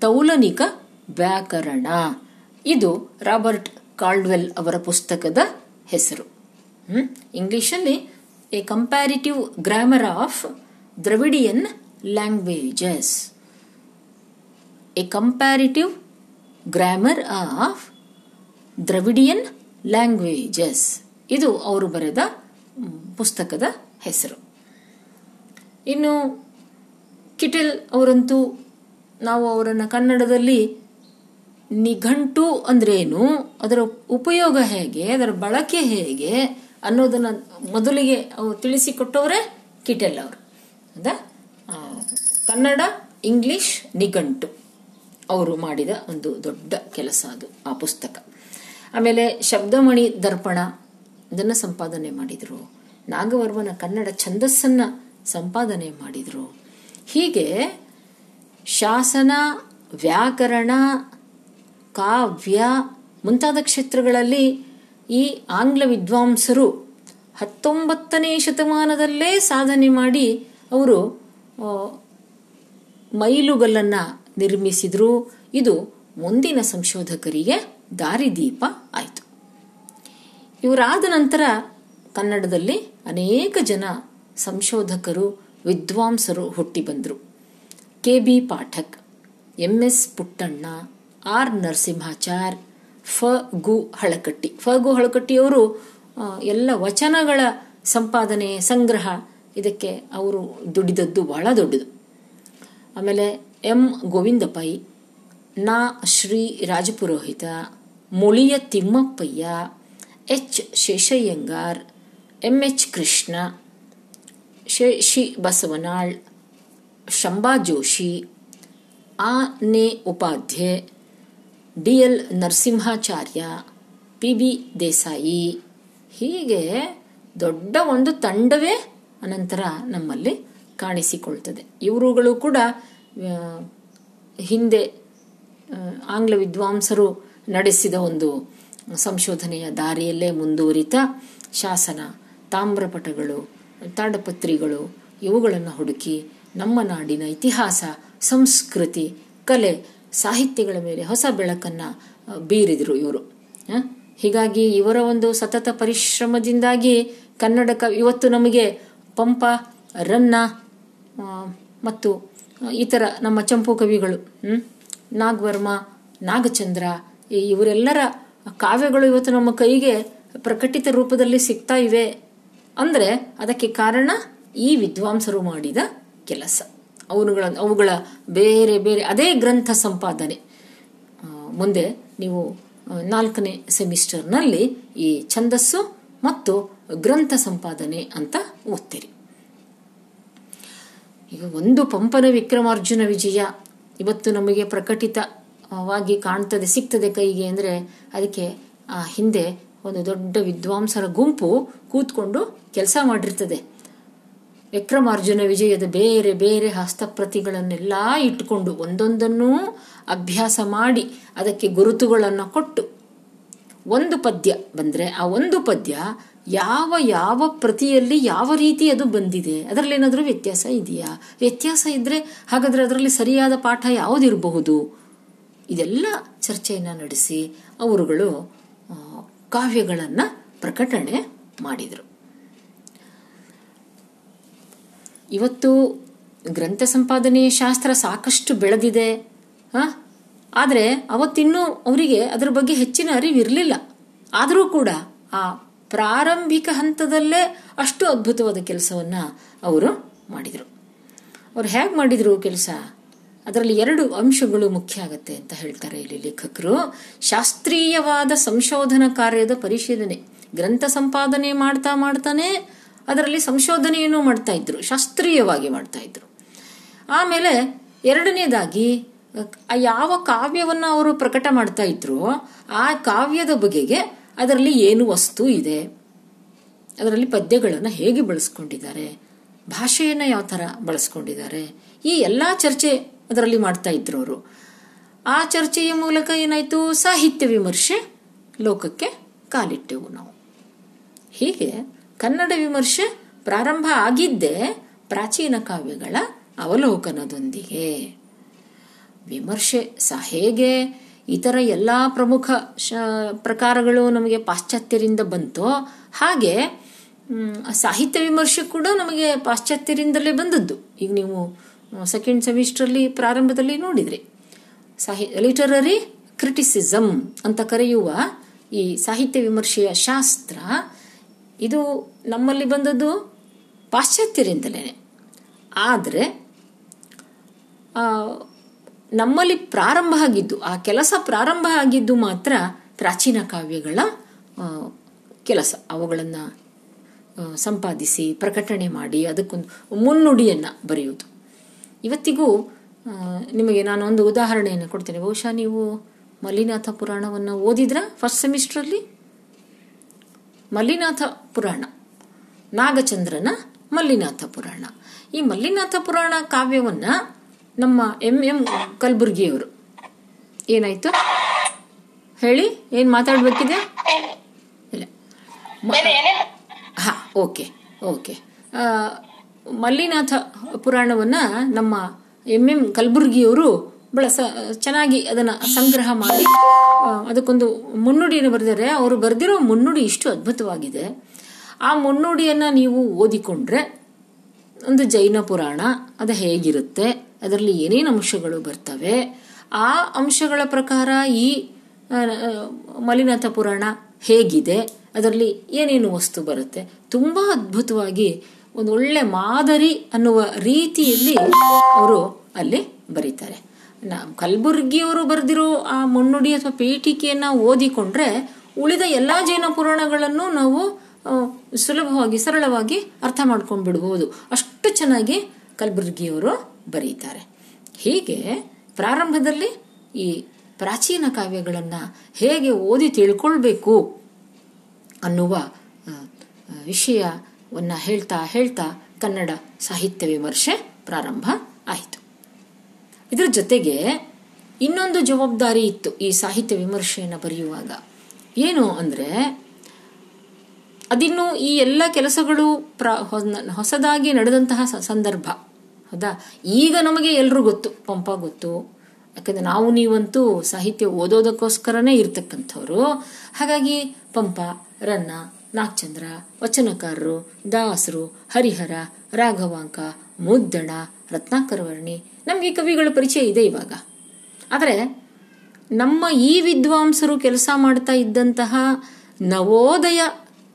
ತೌಲನಿಕ ವ್ಯಾಕರಣ. ಇದು ರಾಬರ್ಟ್ ಕಾಲ್ಡ್ವೆಲ್ ಅವರ ಪುಸ್ತಕದ ಹೆಸರು? ಇಂಗ್ಲಿಷಲ್ಲಿ a comparative grammar of Dravidian languages a comparative grammar of Dravidian languages ಇದು ಅವರು ಬರೆದ ಪುಸ್ತಕದ ಹೆಸರು. ಇನ್ನು ಕಿಟೆಲ್ ಅವರಂತೂ ನಾವು ಅವರನ್ನು ಕನ್ನಡದಲ್ಲಿ ನಿಘಂಟು ಏನು, ಅದರ ಉಪಯೋಗ ಹೇಗೆ, ಅದರ ಬಳಕೆ ಹೇಗೆ ಅನ್ನೋದನ್ನ ಮೊದಲಿಗೆ ಅವರು ತಿಳಿಸಿಕೊಟ್ಟವರೇ ಕಿಟೆಲ್ ಅವರು. ಹೌದಾ ಕನ್ನಡ, ಇಂಗ್ಲಿಷ್ ನಿಘಂಟು ಅವರು ಮಾಡಿದ ಒಂದು ದೊಡ್ಡ ಕೆಲಸ ಅದು, ಆ ಪುಸ್ತಕ. ಆಮೇಲೆ ಶಬ್ದಮಣಿ ದರ್ಪಣ ಇದನ್ನು ಸಂಪಾದನೆ ಮಾಡಿದರು. ನಾಗವರ್ಮನ ಕನ್ನಡ ಛಂದಸ್ಸನ್ನ ಸಂಪಾದನೆ ಮಾಡಿದರು. ಹೀಗೆ ಶಾಸನ, ವ್ಯಾಕರಣ, ಕಾವ್ಯ ಮುಂತಾದ ಕ್ಷೇತ್ರಗಳಲ್ಲಿ ಈ ಆಂಗ್ಲ ವಿದ್ವಾಂಸರು ಹತ್ತೊಂಬತ್ತನೇ ಶತಮಾನದಲ್ಲೇ ಸಾಧನೆ ಮಾಡಿ ಅವರು ಮೈಲುಗಲ್ಲನ್ನು ನಿರ್ಮಿಸಿದ್ರು. ಇದು ಮುಂದಿನ ಸಂಶೋಧಕರಿಗೆ ದಾರಿದೀಪ ಆಯಿತು. ಇವರಾದ ನಂತರ ಕನ್ನಡದಲ್ಲಿ ಅನೇಕ ಜನ ಸಂಶೋಧಕರು, ವಿದ್ವಾಂಸರು ಹುಟ್ಟಿ ಬಂದರು. K B Pathak M S Puttanna, R. Narasimhachar, ಫ. ಗು. ಹಳಕಟ್ಟಿ. ಫ. ಗು. ಹಳಕಟ್ಟಿಯವರು ಎಲ್ಲ ವಚನಗಳ ಸಂಪಾದನೆ, ಸಂಗ್ರಹ, ಇದಕ್ಕೆ ಅವರು ದುಡಿದದ್ದು ಬಹಳ ದೊಡ್ಡದು. ಆಮೇಲೆ ಎಂ. ಗೋವಿಂದ ಪೈ ನಾ. Shri. Rajapurohita, Muliya Thimmappayya H Sheshaiyangar, M H Krishna, ಶೇ ಶಿ ಬಸವನಾಳ್ ಶಂಬಾ ಜೋಶಿ, ಆ ನೆ Upadhye D L Narasimhacharya, P B Desai. ಹೀಗೆ ದೊಡ್ಡ ಒಂದು ತಂಡವೇ ಅನಂತರ ನಮ್ಮಲ್ಲಿ ಕಾಣಿಸಿಕೊಳ್ತದೆ. ಇವರುಗಳು ಕೂಡ ಹಿಂದೆ ಆಂಗ್ಲ ವಿದ್ವಾಂಸರು ನಡೆಸಿದ ಒಂದು ಸಂಶೋಧನೆಯ ದಾರಿಯಲ್ಲೇ ಮುಂದುವರಿತ ಶಾಸನ, ತಾಮ್ರಪಟಗಳು, ತಾಡಪತ್ರಿಗಳು, ಇವುಗಳನ್ನು ಹುಡುಕಿ ನಮ್ಮ ನಾಡಿನ ಇತಿಹಾಸ, ಸಂಸ್ಕೃತಿ, ಕಲೆ, ಸಾಹಿತ್ಯಗಳ ಮೇಲೆ ಹೊಸ ಬೆಳಕನ್ನ ಬೀರಿದರು ಇವರು ಹೀಗಾಗಿ ಇವರ ಒಂದು ಸತತ ಪರಿಶ್ರಮದಿಂದಾಗಿ ಕನ್ನಡ ಕ ಇವತ್ತು ನಮಗೆ ಪಂಪ, ರನ್ನ ಮತ್ತು ಇತರ ನಮ್ಮ ಚಂಪು ಕವಿಗಳು? ನಾಗವರ್ಮ, ನಾಗಚಂದ್ರ ಇವರೆಲ್ಲರ ಕಾವ್ಯಗಳು ಇವತ್ತು ನಮ್ಮ ಕೈಗೆ ಪ್ರಕಟಿತ ರೂಪದಲ್ಲಿ ಸಿಗ್ತಾ ಇವೆ. ಅಂದ್ರೆ ಅದಕ್ಕೆ ಕಾರಣ ಈ ವಿದ್ವಾಂಸರು ಮಾಡಿದ ಕೆಲಸ. ಅವುಗಳ ಅವುಗಳ ಬೇರೆ ಬೇರೆ, ಅದೇ ಗ್ರಂಥ ಸಂಪಾದನೆ. ಮುಂದೆ ನೀವು ನಾಲ್ಕನೇ ಸೆಮಿಸ್ಟರ್ನಲ್ಲಿ ಈ ಛಂದಸ್ಸು ಮತ್ತು ಗ್ರಂಥ ಸಂಪಾದನೆ ಅಂತ ಓದ್ತೀರಿ. ಈಗ ಒಂದು ಪಂಪನ ವಿಕ್ರಮಾರ್ಜುನ ವಿಜಯ ಇವತ್ತು ನಮಗೆ ಪ್ರಕಟಿತವಾಗಿ ಕಾಣ್ತದೆ, ಸಿಗ್ತದೆ ಕೈಗೆ ಅಂದರೆ ಅದಕ್ಕೆ, ಆ, ಹಿಂದೆ ಒಂದು ದೊಡ್ಡ ವಿದ್ವಾಂಸರ ಗುಂಪು ಕೂತ್ಕೊಂಡು ಕೆಲಸ ಮಾಡಿರ್ತದೆ. ವಿಕ್ರಮಾರ್ಜುನ ವಿಜಯದ ಬೇರೆ ಬೇರೆ ಹಸ್ತಪ್ರತಿಗಳನ್ನೆಲ್ಲ ಇಟ್ಟುಕೊಂಡು ಒಂದೊಂದನ್ನೂ ಅಭ್ಯಾಸ ಮಾಡಿ ಅದಕ್ಕೆ ಗುರುತುಗಳನ್ನು ಕೊಟ್ಟು ಒಂದು ಪದ್ಯ ಬಂದ್ರೆ ಆ ಒಂದು ಪದ್ಯ ಯಾವ ಯಾವ ಪ್ರತಿಯಲ್ಲಿ ಯಾವ ರೀತಿ ಅದು ಬಂದಿದೆ ಅದರಲ್ಲಿ ಏನಾದರೂ ವ್ಯತ್ಯಾಸ ಇದೆಯಾ? ವ್ಯತ್ಯಾಸ ಇದ್ರೆ ಹಾಗಾದ್ರೆ ಅದರಲ್ಲಿ ಸರಿಯಾದ ಪಾಠ ಯಾವುದಿರಬಹುದು? ಇದೆಲ್ಲ ಚರ್ಚೆಯನ್ನ ನಡೆಸಿ ಅವರುಗಳು ಕಾವ್ಯಗಳನ್ನು ಪ್ರಕಟಣೆ ಮಾಡಿದರು. ಇವತ್ತು ಗ್ರಂಥ ಸಂಪಾದನೆ ಶಾಸ್ತ್ರ ಸಾಕಷ್ಟು ಬೆಳೆದಿದೆ, ಹಾಂ? ಆದರೆ ಅವತ್ತಿನ್ನೂ ಅವರಿಗೆ ಅದರ ಬಗ್ಗೆ ಹೆಚ್ಚಿನ ಅರಿವಿರಲಿಲ್ಲ. ಆದರೂ ಕೂಡ ಆ ಪ್ರಾರಂಭಿಕ ಹಂತದಲ್ಲೇ ಅಷ್ಟು ಅದ್ಭುತವಾದ ಕೆಲಸವನ್ನ ಅವರು ಮಾಡಿದರು. ಅವ್ರು ಹೇಗೆ ಮಾಡಿದ್ರು ಕೆಲಸ? ಅದರಲ್ಲಿ ಎರಡು ಅಂಶಗಳು ಮುಖ್ಯ ಆಗತ್ತೆ ಅಂತ ಹೇಳ್ತಾರೆ ಇಲ್ಲಿ ಲೇಖಕರು. ಶಾಸ್ತ್ರೀಯವಾದ ಸಂಶೋಧನಾ ಕಾರ್ಯದ ಪರಿಶೀಲನೆ. ಗ್ರಂಥ ಸಂಪಾದನೆ ಮಾಡ್ತಾ ಮಾಡ್ತಾನೆ, ಅದರಲ್ಲಿ ಸಂಶೋಧನೆಯನ್ನು ಮಾಡ್ತಾ ಇದ್ರು, ಶಾಸ್ತ್ರೀಯವಾಗಿ ಮಾಡ್ತಾ ಇದ್ರು. ಆಮೇಲೆ ಎರಡನೇದಾಗಿ ಯಾವ ಕಾವ್ಯವನ್ನು ಅವರು ಪ್ರಕಟ ಮಾಡ್ತಾ ಇದ್ರು, ಆ ಕಾವ್ಯದ ಬಗೆಗೆ ಅದರಲ್ಲಿ ಏನು ವಸ್ತು ಇದೆ, ಅದರಲ್ಲಿ ಪದ್ಯಗಳನ್ನು ಹೇಗೆ ಬಳಸ್ಕೊಂಡಿದ್ದಾರೆ, ಭಾಷೆಯನ್ನು ಯಾವ ಥರ ಬಳಸ್ಕೊಂಡಿದ್ದಾರೆ, ಈ ಎಲ್ಲ ಚರ್ಚೆ ಅದರಲ್ಲಿ ಮಾಡ್ತಾ ಇದ್ರು ಅವರು. ಆ ಚರ್ಚೆಯ ಮೂಲಕ ಏನಾಯ್ತು? ಸಾಹಿತ್ಯ ವಿಮರ್ಶೆ ಲೋಕಕ್ಕೆ ಕಾಲಿಟ್ಟೆವು ನಾವು. ಹೀಗೆ ಕನ್ನಡ ವಿಮರ್ಶೆ ಪ್ರಾರಂಭ ಆಗಿದ್ದೇ ಪ್ರಾಚೀನ ಕಾವ್ಯಗಳ ಅವಲೋಕನದೊಂದಿಗೆ. ವಿಮರ್ಶೆ ಸಹ ಹೇಗೆ ಇತರ ಎಲ್ಲ ಪ್ರಮುಖ ಪ್ರಕಾರಗಳು ನಮಗೆ ಪಾಶ್ಚಾತ್ಯರಿಂದ ಬಂತೋ ಹಾಗೆ ಸಾಹಿತ್ಯ ವಿಮರ್ಶೆ ಕೂಡ ನಮಗೆ ಪಾಶ್ಚಾತ್ಯರಿಂದಲೇ ಬಂದದ್ದು. ಈಗ ನೀವು ಸೆಕೆಂಡ್ ಸೆಮಿಸ್ಟರ್ಲಿ ಪ್ರಾರಂಭದಲ್ಲಿ ನೋಡಿದ್ರಿ. ಸಾಹಿ ಲಿಟರರಿ ಕ್ರಿಟಿಸಿಸಮ್ ಅಂತ ಕರೆಯುವ ಈ ಸಾಹಿತ್ಯ ವಿಮರ್ಶೆಯ ಶಾಸ್ತ್ರ, ಇದು ನಮ್ಮಲ್ಲಿ ಬಂದದ್ದು ಪಾಶ್ಚಾತ್ಯರಿಂದಲೇ. ಆದರೆ ನಮ್ಮಲ್ಲಿ ಪ್ರಾರಂಭ ಆಗಿದ್ದು, ಆ ಕೆಲಸ ಪ್ರಾರಂಭ ಆಗಿದ್ದು ಮಾತ್ರ ಪ್ರಾಚೀನ ಕಾವ್ಯಗಳ ಕೆಲಸ. ಅವುಗಳನ್ನು ಸಂಪಾದಿಸಿ, ಪ್ರಕಟಣೆ ಮಾಡಿ, ಅದಕ್ಕೊಂದು ಮುನ್ನುಡಿಯನ್ನು ಬರೆಯುವುದು. ಇವತ್ತಿಗೂ ನಿಮಗೆ ನಾನು ಒಂದು ಉದಾಹರಣೆಯನ್ನು ಕೊಡ್ತೇನೆ. ಬಹುಶಃ ನೀವು ಮಲ್ಲಿನಾಥ ಪುರಾಣವನ್ನು ಓದಿದ್ರ ಫಸ್ಟ್ ಸೆಮಿಸ್ಟ್ರಲ್ಲಿ ಮಲ್ಲಿನಾಥ ಪುರಾಣ ನಾಗಚಂದ್ರನ ಮಲ್ಲಿನಾಥ ಪುರಾಣ. ಈ ಮಲ್ಲಿನಾಥ ಪುರಾಣ ಕಾವ್ಯವನ್ನು ನಮ್ಮ ಎಂ ಎಂ ಕಲಬುರ್ಗಿಯವರು ಏನಾಯ್ತು? ಹೇಳಿ ಏನು ಮಾತಾಡಬೇಕಿದೆ? ಇಲ್ಲ. ಹಾ ಓಕೆ ಓಕೆ. ಮಲ್ಲಿನಾಥ ಪುರಾಣವನ್ನ ನಮ್ಮ ಎಂ ಎಂ ಕಲಬುರ್ಗಿಯವರು ಬಹಳ ಸ, ಚೆನ್ನಾಗಿ ಅದನ್ನ ಸಂಗ್ರಹ ಮಾಡಿ ಅದಕ್ಕೊಂದು ಮುನ್ನುಡಿಯನ್ನು ಬರೆದರೆ ಅವರು ಬರೆದಿರೋ ಮುನ್ನುಡಿ ಇಷ್ಟು ಅದ್ಭುತವಾಗಿದೆ. ಆ ಮುನ್ನುಡಿಯನ್ನ ನೀವು ಓದಿಕೊಂಡ್ರೆ ಒಂದು ಜೈನ ಪುರಾಣ, ಅದು ಹೇಗಿರುತ್ತೆ, ಅದರಲ್ಲಿ ಏನೇನು ಅಂಶಗಳು ಬರ್ತವೆ, ಆ ಅಂಶಗಳ ಪ್ರಕಾರ ಈ ಮಲಿನಾಥ ಪುರಾಣ ಹೇಗಿದೆ, ಅದರಲ್ಲಿ ಏನೇನು ವಸ್ತು ಬರುತ್ತೆ. ತುಂಬಾ ಅದ್ಭುತವಾಗಿ ಒಂದು ಒಳ್ಳೆ ಮಾದರಿ ಅನ್ನುವ ರೀತಿಯಲ್ಲಿ ಅವರು ಅಲ್ಲಿ ಬರೀತಾರೆ. ನಾ ಕಲಬುರ್ಗಿಯವರು ಬರೆದಿರೋ ಆ ಮುನ್ನುಡಿ ಅಥವಾ ಪೀಠಿಕೆಯನ್ನ ಓದಿಕೊಂಡ್ರೆ ಉಳಿದ ಎಲ್ಲಾ ಜೈನ ಪುರಾಣಗಳನ್ನು ನಾವು ಸುಲಭವಾಗಿ ಸರಳವಾಗಿ ಅರ್ಥ ಮಾಡ್ಕೊಂಡು ಬಿಡಬಹುದು ಅಷ್ಟು ಚೆನ್ನಾಗಿ ಕಲಬುರ್ಗಿಯವರು ಬರೀತಾರೆ. ಹೀಗೆ ಪ್ರಾರಂಭದಲ್ಲಿ ಈ ಪ್ರಾಚೀನ ಕಾವ್ಯಗಳನ್ನು ಹೇಗೆ ಓದಿ ತಿಳ್ಕೊಳ್ಬೇಕು ಅನ್ನುವ ಆ, ಆ, ಹೇಳ್ತಾ ಹೇಳ್ತಾ ಕನ್ನಡ ಸಾಹಿತ್ಯ ವಿಮರ್ಶೆ ಪ್ರಾರಂಭ ಆಯಿತು. ಇದರ ಜೊತೆಗೆ ಇನ್ನೊಂದು ಜವಾಬ್ದಾರಿ ಇತ್ತು ಈ ಸಾಹಿತ್ಯ ವಿಮರ್ಶೆಯನ್ನು ಬರೆಯುವಾಗ. ಏನು ಅಂದರೆ ಅದಿನ್ನು ಈ ಎಲ್ಲ ಕೆಲಸಗಳು ಪ್ರ ಹೊಸದಾಗಿ ನಡೆದಂತಹ ಸಂದರ್ಭ. ಹೌದಾ? ಈಗ ನಮಗೆ ಎಲ್ಲರೂ ಗೊತ್ತು ಪಂಪ ಗೊತ್ತು. ಯಾಕಂದ್ರೆ ನಾವು ನೀವಂತೂ ಸಾಹಿತ್ಯ ಓದೋದಕ್ಕೋಸ್ಕರನೇ ಇರ್ತಕ್ಕಂಥವ್ರು. ಹಾಗಾಗಿ ಪಂಪ ರನ್ನ ನಾಗಚಂದ್ರ, ವಚನಕಾರರು, ದಾಸರು, ಹರಿಹರ, ರಾಘವಾಂಕ, ಮುದ್ದಣ, ರತ್ನಾಕರವರ್ಣಿ ನಮಗೆ ಕವಿಗಳ ಪರಿಚಯ ಇದೆ ಇವಾಗ. ಆದರೆ ನಮ್ಮ ಈ ವಿದ್ವಾಂಸರು ಕೆಲಸ ಮಾಡ್ತಾ ಇದ್ದಂತಹ ನವೋದಯ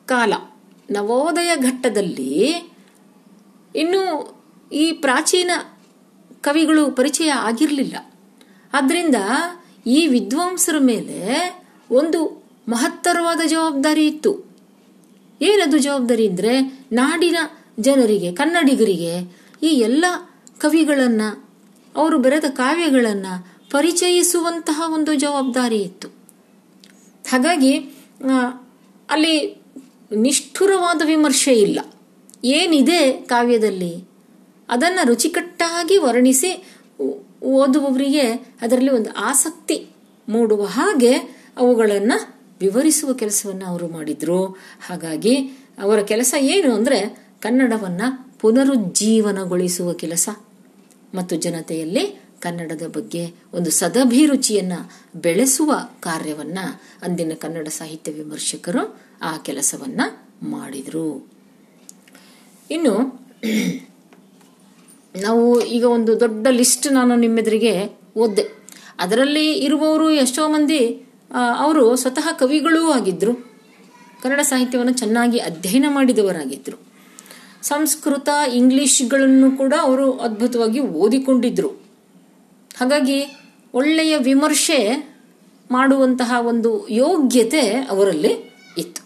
ಕಾಲ, ನವೋದಯ ಘಟ್ಟದಲ್ಲಿ ಇನ್ನು ಈ ಪ್ರಾಚೀನ ಕವಿಗಳು ಪರಿಚಯ ಆಗಿರಲಿಲ್ಲ. ಆದ್ದರಿಂದ ಈ ವಿದ್ವಾಂಸರ ಮೇಲೆ ಒಂದು ಮಹತ್ತರವಾದ ಜವಾಬ್ದಾರಿ ಇತ್ತು. ಏನದು ಜವಾಬ್ದಾರಿ ಇದ್ರೆ ನಾಡಿನ ಜನರಿಗೆ, ಕನ್ನಡಿಗರಿಗೆ ಈ ಎಲ್ಲ ಕವಿಗಳನ್ನ, ಅವರು ಬರೆದ ಕಾವ್ಯಗಳನ್ನ ಪರಿಚಯಿಸುವಂತಹ ಒಂದು ಜವಾಬ್ದಾರಿ ಇತ್ತು. ಹಾಗಾಗಿ ಅಲ್ಲಿ ನಿಷ್ಠುರವಾದ ವಿಮರ್ಶೆ ಇಲ್ಲ. ಏನಿದೆ ಕಾವ್ಯದಲ್ಲಿ? ಅದನ್ನು ರುಚಿಕಟ್ಟಾಗಿ ವರ್ಣಿಸಿ ಓದುವವರಿಗೆ ಅದರಲ್ಲಿ ಒಂದು ಆಸಕ್ತಿ ಮೂಡುವ ಹಾಗೆ ಅವುಗಳನ್ನು ವಿವರಿಸುವ ಕೆಲಸವನ್ನು ಅವರು ಮಾಡಿದ್ರು. ಹಾಗಾಗಿ ಅವರ ಕೆಲಸ ಏನು ಅಂದರೆ ಕನ್ನಡವನ್ನು ಪುನರುಜ್ಜೀವನಗೊಳಿಸುವ ಕೆಲಸ. ಮತ್ತು ಜನತೆಯಲ್ಲಿ ಕನ್ನಡದ ಬಗ್ಗೆ ಒಂದು ಸದಭಿರುಚಿಯನ್ನು ಬೆಳೆಸುವ ಕಾರ್ಯವನ್ನ ಅಂದಿನ ಕನ್ನಡ ಸಾಹಿತ್ಯ ವಿಮರ್ಶಕರು ಆ ಕೆಲಸವನ್ನ ಮಾಡಿದ್ರು. ಇನ್ನು ನಾವು ಈಗ ಒಂದು ದೊಡ್ಡ ಲಿಸ್ಟ್ ನಾನು ನಿಮ್ಮೆದುರಿಗೆ ಓದ್ದೆ. ಅದರಲ್ಲಿ ಇರುವವರು ಎಷ್ಟೋ ಮಂದಿ ಅವರು ಸ್ವತಃ ಕವಿಗಳೂ ಆಗಿದ್ದರು ಕನ್ನಡ ಸಾಹಿತ್ಯವನ್ನು ಚೆನ್ನಾಗಿ ಅಧ್ಯಯನ ಮಾಡಿದವರಾಗಿದ್ದರು ಸಂಸ್ಕೃತ, ಇಂಗ್ಲಿಷ್ಗಳನ್ನು ಕೂಡ ಅವರು ಅದ್ಭುತವಾಗಿ ಓದಿಕೊಂಡಿದ್ದರು ಹಾಗಾಗಿ ಒಳ್ಳೆಯ ವಿಮರ್ಶೆ ಮಾಡುವಂತಹ ಒಂದು ಯೋಗ್ಯತೆ ಅವರಲ್ಲಿ ಇತ್ತು.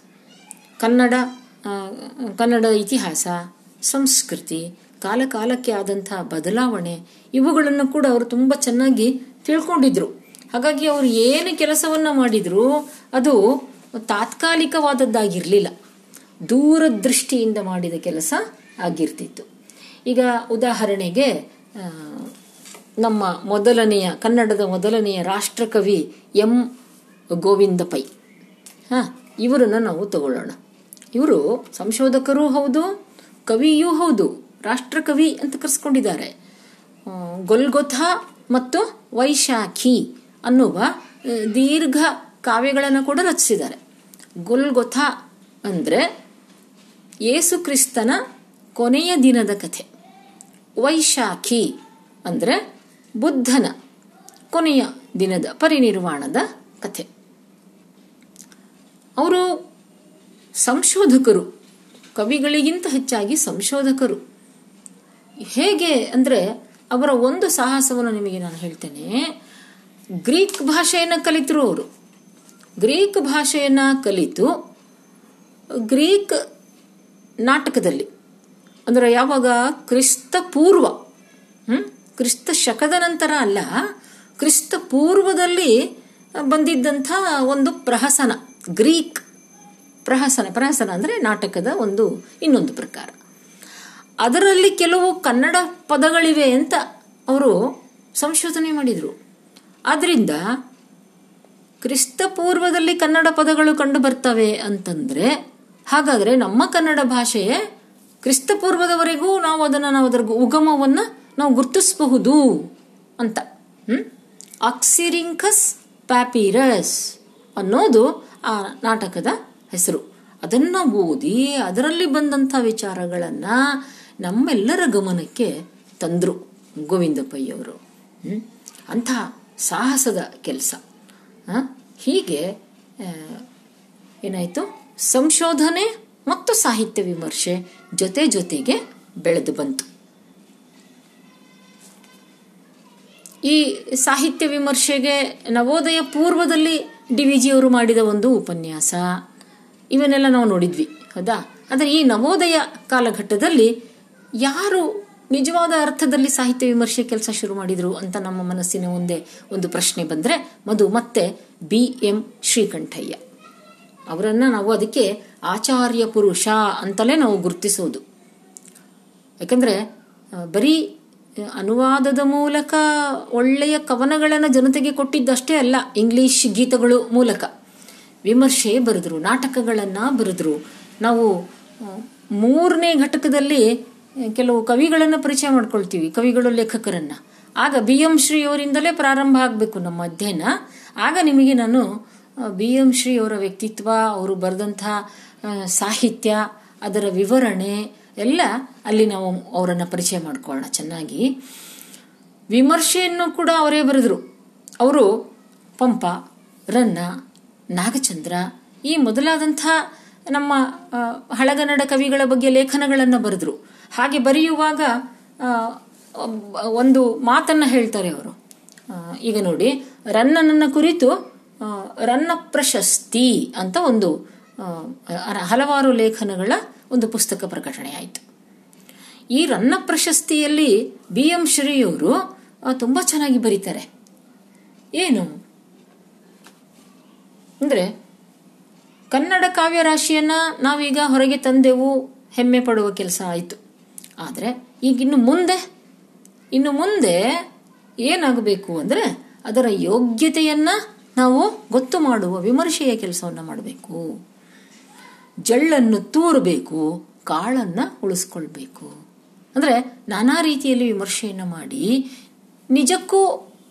ಕನ್ನಡ ಕನ್ನಡ ಇತಿಹಾಸ, ಸಂಸ್ಕೃತಿ ಕಾಲ ಕಾಲಕ್ಕೆ ಆದಂತಹ ಬದಲಾವಣೆ ಇವುಗಳನ್ನು ಕೂಡ ಅವರು ತುಂಬ ಚೆನ್ನಾಗಿ ತಿಳ್ಕೊಂಡಿದ್ರು. ಹಾಗಾಗಿ ಅವರು ಏನು ಕೆಲಸವನ್ನ ಮಾಡಿದ್ರು ಅದು ತಾತ್ಕಾಲಿಕವಾದದ್ದಾಗಿರಲಿಲ್ಲ. ದೂರದೃಷ್ಟಿಯಿಂದ ಮಾಡಿದ ಕೆಲಸ ಆಗಿರ್ತಿತ್ತು. ಈಗ ಉದಾಹರಣೆಗೆ ನಮ್ಮ ಮೊದಲನೆಯ, ಕನ್ನಡದ ಮೊದಲನೆಯ ರಾಷ್ಟ್ರಕವಿ ಎಂ. ಗೋವಿಂದ ಪೈ ಹಾ, ಇವರನ್ನ ನಾವು ತಗೊಳ್ಳೋಣ. ಇವರು ಸಂಶೋಧಕರೂ ಹೌದು, ಕವಿಯೂ ಹೌದು, ರಾಷ್ಟ್ರಕವಿ ಅಂತ ಕರೆಸ್ಕೊಂಡಿದ್ದಾರೆ. ಗೊಲ್ಗೊಥಾ ಮತ್ತು ವೈಶಾಖಿ. ಅನ್ನುವ ದೀರ್ಘ ಕಾವ್ಯಗಳನ್ನು ಕೂಡ ರಚಿಸಿದ್ದಾರೆ. ಗುಲ್ಗೊಥ ಅಂದ್ರೆ ಯೇಸು ಕ್ರಿಸ್ತನ ಕೊನೆಯ ದಿನದ ಕಥೆ. ವೈಶಾಖಿ ಅಂದ್ರೆ ಬುದ್ಧನ ಕೊನೆಯ ದಿನದ ಪರಿನಿರ್ವಾಣದ ಕಥೆ. ಅವರು ಸಂಶೋಧಕರು, ಕವಿಗಳಿಗಿಂತ ಹೆಚ್ಚಾಗಿ ಸಂಶೋಧಕರು. ಹೇಗೆ ಅಂದ್ರೆ ಅವರ ಒಂದು ಸಾಹಸವನ್ನು ನಿಮಗೆ ನಾನು ಹೇಳ್ತೇನೆ. ಗ್ರೀಕ್ ಭಾಷೆಯನ್ನು ಕಲಿತರು ಅವರು. ಗ್ರೀಕ್ ಭಾಷೆಯನ್ನು ಕಲಿತು ಗ್ರೀಕ್ ನಾಟಕದಲ್ಲಿ. ಅಂದರೆ ಯಾವಾಗ ಕ್ರಿಸ್ತ ಪೂರ್ವ? ಕ್ರಿಸ್ತ ಶಕದ ನಂತರ ಅಲ್ಲ ಕ್ರಿಸ್ತ ಪೂರ್ವದಲ್ಲಿ ಬಂದಿದ್ದಂಥ ಒಂದು ಪ್ರಹಸನ, ಗ್ರೀಕ್ ಪ್ರಹಸನ ಪ್ರಹಸನ ಅಂದರೆ ನಾಟಕದ ಒಂದು ಇನ್ನೊಂದು ಪ್ರಕಾರ. ಅದರಲ್ಲಿ ಕೆಲವು ಕನ್ನಡ ಪದಗಳಿವೆ ಅಂತ ಅವರು ಸಂಶೋಧನೆ ಮಾಡಿದರು. ಆದ್ರಿಂದ ಕ್ರಿಸ್ತ ಪೂರ್ವದಲ್ಲಿ ಕನ್ನಡ ಪದಗಳು ಕಂಡು ಬರ್ತವೆ ಅಂತಂದ್ರೆ, ಹಾಗಾದ್ರೆ ನಮ್ಮ ಕನ್ನಡ ಭಾಷೆಯೇ ಕ್ರಿಸ್ತ ಪೂರ್ವದವರೆಗೂ ನಾವು ಅದನ್ನು ನಾವು ಅದರ ಉಗಮವನ್ನ ನಾವು ಗುರುತಿಸಬಹುದು ಅಂತ. ಹ್ಮ್? ಆಕ್ಸಿರಿಂಕಸ್ ಪ್ಯಾಪಿರಸ್ ಅನ್ನೋದು ಆ ನಾಟಕದ ಹೆಸರು. ಅದನ್ನ ಓದಿ ಅದರಲ್ಲಿ ಬಂದಂಥ ವಿಚಾರಗಳನ್ನ ನಮ್ಮೆಲ್ಲರ ಗಮನಕ್ಕೆ ತಂದ್ರು ಗೋವಿಂದಪ್ಪಯ್ಯವರು. ಅಂಥ ಸಾಹಸದ ಕೆಲಸ. ಹೀಗೆ ಏನಾಯಿತು? ಸಂಶೋಧನೆ ಮತ್ತು ಸಾಹಿತ್ಯ ವಿಮರ್ಶೆ ಜೊತೆ ಜೊತೆಗೆ ಬೆಳೆದು ಬಂತು. ಈ ಸಾಹಿತ್ಯ ವಿಮರ್ಶೆಗೆ ನವೋದಯ ಪೂರ್ವದಲ್ಲಿ ಡಿ ವಿ ಜಿಯವರು ಮಾಡಿದ ಒಂದು ಉಪನ್ಯಾಸ. ಇವನ್ನೆಲ್ಲ ನಾವು ನೋಡಿದ್ವಿ, ಹೌದಾ? ಆದರೆ ಈ ನವೋದಯ ಕಾಲಘಟ್ಟದಲ್ಲಿ ಯಾರು ನಿಜವಾದ ಅರ್ಥದಲ್ಲಿ ಸಾಹಿತ್ಯ ವಿಮರ್ಶೆ ಕೆಲಸ ಶುರು ಮಾಡಿದ್ರು ಅಂತ ನಮ್ಮ ಮನಸ್ಸಿನ ಒಂದೇ ಒಂದು ಪ್ರಶ್ನೆ ಬಂದ್ರೆ, ಮಧು, ಮತ್ತೆ ಬಿ ಎಂ ಶ್ರೀಕಂಠಯ್ಯ. ಅವರನ್ನ ನಾವು ಅದಕ್ಕೆ ಆಚಾರ್ಯ ಪುರುಷ ಅಂತಲೇ ನಾವು ಗುರುತಿಸೋದು. ಯಾಕಂದ್ರೆ ಬರೀ ಅನುವಾದದ ಮೂಲಕ ಒಳ್ಳೆಯ ಕವನಗಳನ್ನು ಜನತೆಗೆ ಕೊಟ್ಟಿದ್ದಷ್ಟೇ ಅಲ್ಲ, ಇಂಗ್ಲಿಷ್ ಗೀತಗಳು ಮೂಲಕ. ವಿಮರ್ಶೆ ಬರೆದ್ರು, ನಾಟಕಗಳನ್ನ ಬರೆದ್ರು. ನಾವು ಮೂರನೇ ಘಟಕದಲ್ಲಿ ಕೆಲವು ಕವಿಗಳನ್ನು ಪರಿಚಯ ಮಾಡ್ಕೊಳ್ತೀವಿ, ಕವಿಗಳು ಲೇಖಕರನ್ನ. ಆಗ ಬಿ ಎಂ ಶ್ರೀ ಅವರಿಂದಲೇ ಪ್ರಾರಂಭ ಆಗಬೇಕು ನಮ್ಮ ಅಧ್ಯಯನ. ಆಗ ನಿಮಗೆ ನಾನು ಬಿ ಎಂ ಶ್ರೀ ಅವರ ವ್ಯಕ್ತಿತ್ವ, ಅವರು ಬರೆದಂಥ ಸಾಹಿತ್ಯ, ಅದರ ವಿವರಣೆ ಎಲ್ಲ ಅಲ್ಲಿ ನಾವು ಅವರನ್ನು ಪರಿಚಯ ಮಾಡ್ಕೊಳ್ಳೋಣ ಚೆನ್ನಾಗಿ. ವಿಮರ್ಶೆಯನ್ನು ಕೂಡ ಅವರೇ ಬರೆದರು. ಅವರು ಪಂಪ, ರನ್ನ, ನಾಗಚಂದ್ರ, ಈ ಮೊದಲಾದಂಥ ನಮ್ಮ ಹಳಗನ್ನಡ ಕವಿಗಳ ಬಗ್ಗೆ ಲೇಖನಗಳನ್ನು ಬರೆದ್ರು. ಹಾಗೆ ಬರೆಯುವಾಗ ಒಂದು ಮಾತನ್ನ ಹೇಳ್ತಾರೆ ಅವರು. ಈಗ ನೋಡಿ ರನ್ನನನ್ನ ಕುರಿತು ರನ್ನ ಪ್ರಶಸ್ತಿ ಅಂತ ಒಂದು ಹಲವಾರು ಲೇಖನಗಳ ಒಂದು ಪುಸ್ತಕ ಪ್ರಕಟಣೆ ಆಯಿತು. ಈ ರನ್ನ ಪ್ರಶಸ್ತಿಯಲ್ಲಿ ಬಿ ಎಂ ಶ್ರೀಯವರು ತುಂಬಾ ಚೆನ್ನಾಗಿ ಬರೀತಾರೆ. ಏನು? ಅಂದ್ರೆ, ಕನ್ನಡ ಕಾವ್ಯ ರಾಶಿಯನ್ನ ನಾವೀಗ ಹೊರಗೆ ತಂದೆವು, ಹೆಮ್ಮೆ ಪಡುವ ಕೆಲಸ ಆಯಿತು. ಆದರೆ ಈಗ ಇನ್ನು ಮುಂದೆ ಇನ್ನು ಮುಂದೆ ಏನಾಗಬೇಕು ಅಂದರೆ ಅದರ ಯೋಗ್ಯತೆಯನ್ನು ನಾವು ಗೊತ್ತು ಮಾಡುವ, ವಿಮರ್ಶೆಯ ಕೆಲಸವನ್ನು ಮಾಡಬೇಕು. ಜಳ್ಳನ್ನು ತೂರಬೇಕು, ಕಾಳನ್ನ ಉಳಿಸ್ಕೊಳ್ಬೇಕು. ಅಂದರೆ ನಾನಾ ರೀತಿಯಲ್ಲಿ ವಿಮರ್ಶೆಯನ್ನು ಮಾಡಿ, ನಿಜಕ್ಕೂ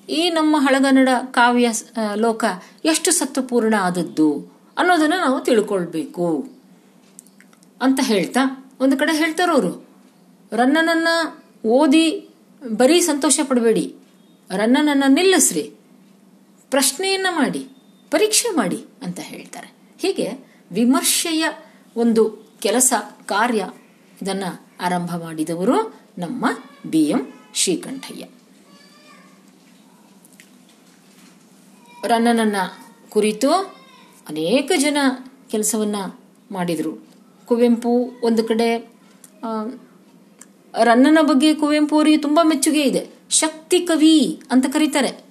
ಈ ನಮ್ಮ ಹಳಗನ್ನಡ ಕಾವ್ಯ ಲೋಕ ಎಷ್ಟು ಸತ್ವಪೂರ್ಣ ಆದದ್ದು ಅನ್ನೋದನ್ನು ನಾವು ತಿಳ್ಕೊಳ್ಬೇಕು ಅಂತ ಹೇಳ್ತಾ, ಒಂದು ಕಡೆ ಹೇಳ್ತಾರವರು. ರನ್ನನನ್ನ ಓದಿ ಬರೀ ಸಂತೋಷ ಪಡಬೇಡಿ. ರನ್ನನನ್ನ ನಿಲ್ಲಿಸ್ರಿ. ಪ್ರಶ್ನೆಯನ್ನ ಮಾಡಿ, ಪರೀಕ್ಷೆ ಮಾಡಿ ಅಂತ ಹೇಳ್ತಾರೆ. ಹೀಗೆ ವಿಮರ್ಶೆಯ ಒಂದು ಕೆಲಸ, ಕಾರ್ಯ ಇದನ್ನ ಆರಂಭ ಮಾಡಿದವರು ನಮ್ಮ ಬಿ ಎಂ ಶ್ರೀಕಂಠಯ್ಯ. ರನ್ನನನ್ನ ಕುರಿತು ಅನೇಕ ಜನ ಕೆಲಸವನ್ನ ಮಾಡಿದರು. ಕುವೆಂಪು ಒಂದು ಕಡೆ ರನ್ನನ ಬಗ್ಗೆ ಕುವೆಂಪು ಅವರಿಗೆ ತುಂಬ ಮೆಚ್ಚುಗೆ ಇದೆ. ಶಕ್ತಿ ಕವಿ ಅಂತ ಕರೀತಾರೆ.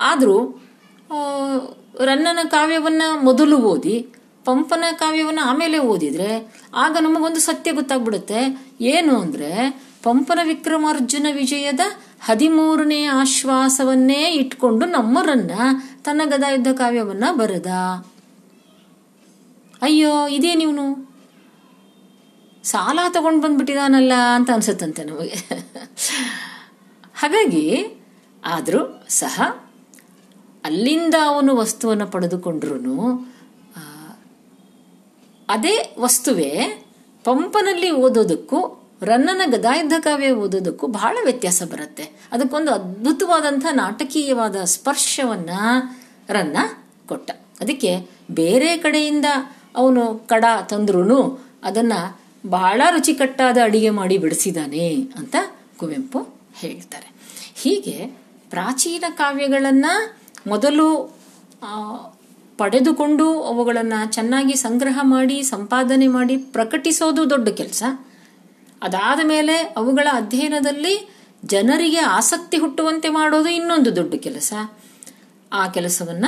ಆದರೂ ರನ್ನನ ಕಾವ್ಯವನ್ನ ಮೊದಲು ಓದಿ, ಪಂಪನ ಕಾವ್ಯವನ್ನ ಆಮೇಲೆ ಓದಿದ್ರೆ ಆಗ ನಮಗೊಂದು ಸತ್ಯ ಗೊತ್ತಾಗ್ಬಿಡುತ್ತೆ. ಏನು ಅಂದ್ರೆ, ಪಂಪನ ವಿಕ್ರಮಾರ್ಜುನ ವಿಜಯದ ಹದಿಮೂರನೇ ಆಶ್ವಾಸವನ್ನೇ ಇಟ್ಕೊಂಡು ನಮ್ಮರನ್ನ ತನ್ನ ಗದಾಯುದ್ಧ ಕಾವ್ಯವನ್ನ ಬರೆದ. ಅಯ್ಯೋ ಇದೇ ನೀವನು ಸಾಲ ತಗೊಂಡು ಬಂದ್ಬಿಟ್ಟಿದಾನಲ್ಲ ಅಂತ ಅನ್ಸುತ್ತಂತೆ ನಮಗೆ. ಹಾಗಾಗಿ, ಆದರೂ ಸಹ, ಅಲ್ಲಿಂದ ಅವನು ವಸ್ತುವನ್ನು ಪಡೆದುಕೊಂಡ್ರೂ ಅದೇ ವಸ್ತುವೇ ಪಂಪನಲ್ಲಿ ಓದೋದಕ್ಕೂ, ರನ್ನನ ಗದಾಯುದ್ಧ ಕಾವ್ಯ ಓದೋದಕ್ಕೂ ಬಹಳ ವ್ಯತ್ಯಾಸ ಬರುತ್ತೆ. ಅದಕ್ಕೊಂದು ಅದ್ಭುತವಾದಂಥ ನಾಟಕೀಯವಾದ ಸ್ಪರ್ಶವನ್ನ ರನ್ನ ಕೊಟ್ಟ. ಅದಕ್ಕೆ ಬೇರೆ ಕಡೆಯಿಂದ ಅವನು ಕಡ ತಂದ್ರೂ ಅದನ್ನ ಬಹಳ ರುಚಿಕಟ್ಟಾದ ಅಡಿಗೆ ಮಾಡಿ ಬಿಡಿಸಿದಾನೆ ಅಂತ ಕುವೆಂಪು ಹೇಳ್ತಾರೆ. ಹೀಗೆ ಪ್ರಾಚೀನ ಕಾವ್ಯಗಳನ್ನ ಮೊದಲು ಪಡೆದುಕೊಂಡು ಅವುಗಳನ್ನು ಚೆನ್ನಾಗಿ ಸಂಗ್ರಹ ಮಾಡಿ, ಸಂಪಾದನೆ ಮಾಡಿ ಪ್ರಕಟಿಸೋದು ದೊಡ್ಡ ಕೆಲಸ. ಅದಾದ ಮೇಲೆ ಅವುಗಳ ಅಧ್ಯಯನದಲ್ಲಿ ಜನರಿಗೆ ಆಸಕ್ತಿ ಹುಟ್ಟುವಂತೆ ಮಾಡೋದು ಇನ್ನೊಂದು ದೊಡ್ಡ ಕೆಲಸ. ಆ ಕೆಲಸವನ್ನ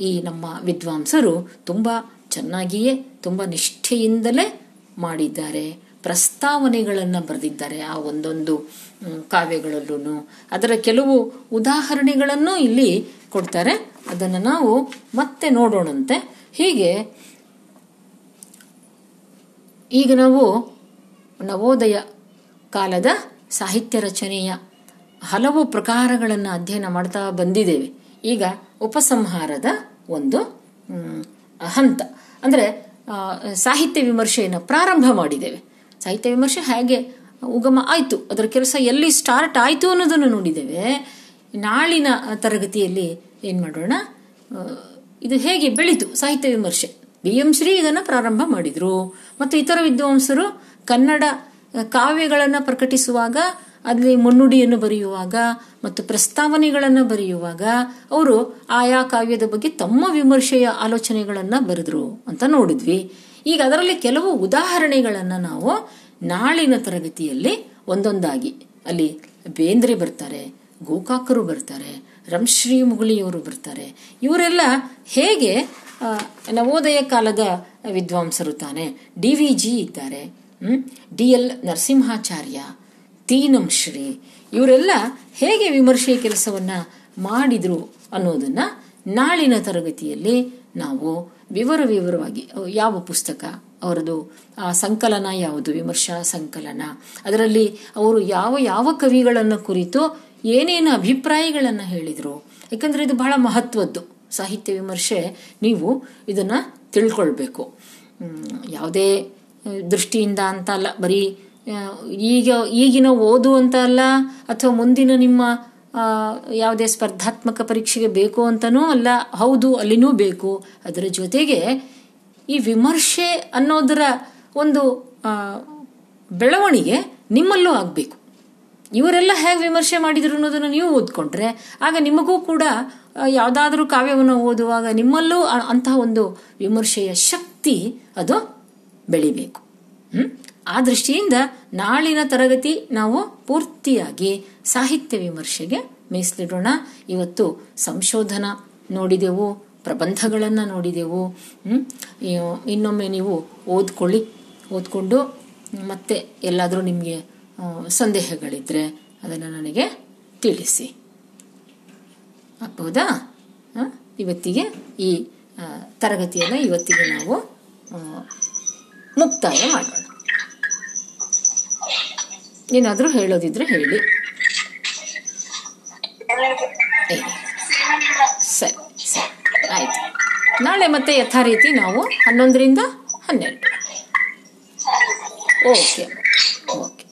ಈ ನಮ್ಮ ವಿದ್ವಾಂಸರು ತುಂಬ ಚೆನ್ನಾಗಿಯೇ, ತುಂಬ ನಿಷ್ಠೆಯಿಂದಲೇ ಮಾಡಿದ್ದಾರೆ, ಪ್ರಸ್ತಾವನೆಗಳನ್ನು ಬರೆದಿದ್ದಾರೆ ಆ ಒಂದೊಂದು ಕಾವ್ಯಗಳಲ್ಲೂ ಅದರ ಕೆಲವು ಉದಾಹರಣೆಗಳನ್ನು ಇಲ್ಲಿ ಕೊಡ್ತಾರೆ. ಅದನ್ನು ನಾವು ಮತ್ತೆ ನೋಡೋಣಂತೆ. ಹೀಗೆ, ಈಗ ನಾವು ನವೋದಯ ಕಾಲದ ಸಾಹಿತ್ಯ ರಚನೆಯ ಹಲವು ಪ್ರಕಾರಗಳನ್ನು ಅಧ್ಯಯನ ಮಾಡ್ತಾ ಬಂದಿದ್ದೇವೆ. ಈಗ ಉಪಸಂಹಾರದ ಒಂದು ಹಂತ. ಅಂದರೆ ಸಾಹಿತ್ಯ ವಿಮರ್ಶೆಯನ್ನು ಪ್ರಾರಂಭ ಮಾಡಿದ್ದೇವೆ. ಸಾಹಿತ್ಯ ವಿಮರ್ಶೆ ಹೇಗೆ ಉಗಮ ಆಯಿತು, ಅದರ ಕೆಲಸ ಎಲ್ಲಿ ಸ್ಟಾರ್ಟ್ ಆಯಿತು ಅನ್ನೋದನ್ನು ನೋಡಿದ್ದೇವೆ. ನಾಳಿನ ತರಗತಿಯಲ್ಲಿ ಏನು ಮಾಡೋಣ? ಇದು ಹೇಗೆ ಬೆಳೀತು ಸಾಹಿತ್ಯ ವಿಮರ್ಶೆ? ಬಿ. ಎಂ. ಶ್ರೀ ಇದನ್ನು ಪ್ರಾರಂಭ ಮಾಡಿದರು. ಮತ್ತು ಇತರ ವಿದ್ವಾಂಸರು ಕನ್ನಡ ಕಾವ್ಯಗಳನ್ನು ಪ್ರಕಟಿಸುವಾಗ ಅಲ್ಲಿ ಮುನ್ನುಡಿಯನ್ನು ಬರೆಯುವಾಗ ಮತ್ತು ಪ್ರಸ್ತಾವನೆಗಳನ್ನು ಬರೆಯುವಾಗ ಅವರು ಆಯಾ ಕಾವ್ಯದ ಬಗ್ಗೆ ತಮ್ಮ ವಿಮರ್ಶೆಯ ಆಲೋಚನೆಗಳನ್ನು ಬರೆದ್ರು ಅಂತ ನೋಡಿದ್ವಿ. ಈಗ ಅದರಲ್ಲಿ ಕೆಲವು ಉದಾಹರಣೆಗಳನ್ನು ನಾವು ನಾಳಿನ ತರಗತಿಯಲ್ಲಿ ಒಂದೊಂದಾಗಿ ಅಲ್ಲಿ ಬೇಂದ್ರೆ ಬರ್ತಾರೆ, ಗೋಕಾಕರು ಬರ್ತಾರೆ, ರಂಶ್ರೀ ಮುಗುಳಿಯವರು ಬರ್ತಾರೆ. ಇವರೆಲ್ಲ ಹೇಗೆ ನವೋದಯ ಕಾಲದ ವಿದ್ವಾಂಸರು ತಾನೆ. ಡಿ ವಿ ಜಿ ಇದ್ದಾರೆ. D L Narasimhacharya Teenam Shri. ಇವರೆಲ್ಲ ಹೇಗೆ ವಿಮರ್ಶೆ ಕೆಲಸವನ್ನ ಮಾಡಿದ್ರು ಅನ್ನೋದನ್ನ ನಾಳಿನ ತರಗತಿಯಲ್ಲಿ ನಾವು ವಿವರ ವಿವರವಾಗಿ, ಯಾವ ಪುಸ್ತಕ, ಅವರದು, ಆ ಸಂಕಲನ ಯಾವುದು, ವಿಮರ್ಶಾ ಸಂಕಲನ, ಅದರಲ್ಲಿ ಅವರು ಯಾವ ಯಾವ ಕವಿಗಳನ್ನು ಕುರಿತು ಏನೇನು ಅಭಿಪ್ರಾಯಗಳನ್ನು ಹೇಳಿದರು. ಯಾಕಂದರೆ ಇದು ಬಹಳ ಮಹತ್ವದ್ದು. ಸಾಹಿತ್ಯ ವಿಮರ್ಶೆ, ನೀವು ಇದನ್ನ ತಿಳ್ಕೊಳ್ಬೇಕು. ಯಾವುದೇ ದೃಷ್ಟಿಯಿಂದ ಅಂತ ಅಲ್ಲ, ಬರೀ ಈಗ, ಈಗಿನ ಓದು ಅಂತ ಅಲ್ಲ, ಅಥವಾ ಮುಂದಿನ ನಿಮ್ಮ ಯಾವುದೇ ಸ್ಪರ್ಧಾತ್ಮಕ ಪರೀಕ್ಷೆಗೆ ಬೇಕು ಅಂತನೂ ಅಲ್ಲ, ಹೌದು, ಅಲ್ಲಿನೂ ಬೇಕು. ಅದರ ಜೊತೆಗೆ ಈ ವಿಮರ್ಶೆ ಅನ್ನೋದರ ಒಂದು ಬೆಳವಣಿಗೆ ನಿಮ್ಮಲ್ಲೂ ಆಗಬೇಕು. ಇವರೆಲ್ಲ ಹೇಗೆ ವಿಮರ್ಶೆ ಮಾಡಿದ್ರು ಅನ್ನೋದನ್ನು ನೀವು ಓದ್ಕೊಂಡ್ರೆ, ಆಗ ನಿಮಗೂ ಕೂಡ ಯಾವುದಾದ್ರೂ ಕಾವ್ಯವನ್ನು ಓದುವಾಗ ನಿಮ್ಮಲ್ಲೂ ಅಂತಹ ಒಂದು ವಿಮರ್ಶೆಯ ಶಕ್ತಿ ಅದು ಬೆಳಿಬೇಕು. ಹ್ಮ್? ಆ ದೃಷ್ಟಿಯಿಂದ ನಾಳಿನ ತರಗತಿ ನಾವು ಪೂರ್ತಿಯಾಗಿ ಸಾಹಿತ್ಯ ವಿಮರ್ಶೆಗೆ ಮೀಸಲಿಡೋಣ ಇವತ್ತು ಸಂಶೋಧನ ನೋಡಿದೆವು, ಪ್ರಬಂಧಗಳನ್ನು ನೋಡಿದೆವು ಇನ್ನೊಮ್ಮೆ ನೀವು ಓದ್ಕೊಳ್ಳಿ, ಓದ್ಕೊಂಡು ಮತ್ತೆ ಎಲ್ಲಾದರೂ ನಿಮಗೆ ಸಂದೇಹಗಳಿದ್ದರೆ ಅದನ್ನು ನನಗೆ ತಿಳಿಸಿ. ಆಗ್ಬೋದಾ? ಇವತ್ತಿಗೆ ಈ ತರಗತಿಯನ್ನು ಇವತ್ತಿಗೆ ನಾವು ಮುಕ್ತಾಯ ಮಾಡೋಣ. ಏನಾದರೂ ಹೇಳೋದಿದ್ರೆ ಹೇಳಿ. ಸರಿ ಸರಿ, ಆಯ್ತು. ನಾಳೆ ಮತ್ತೆ ಯಥಾ ರೀತಿ ನಾವು ಹನ್ನೊಂದರಿಂದ ಹನ್ನೆರಡು. Okay okay.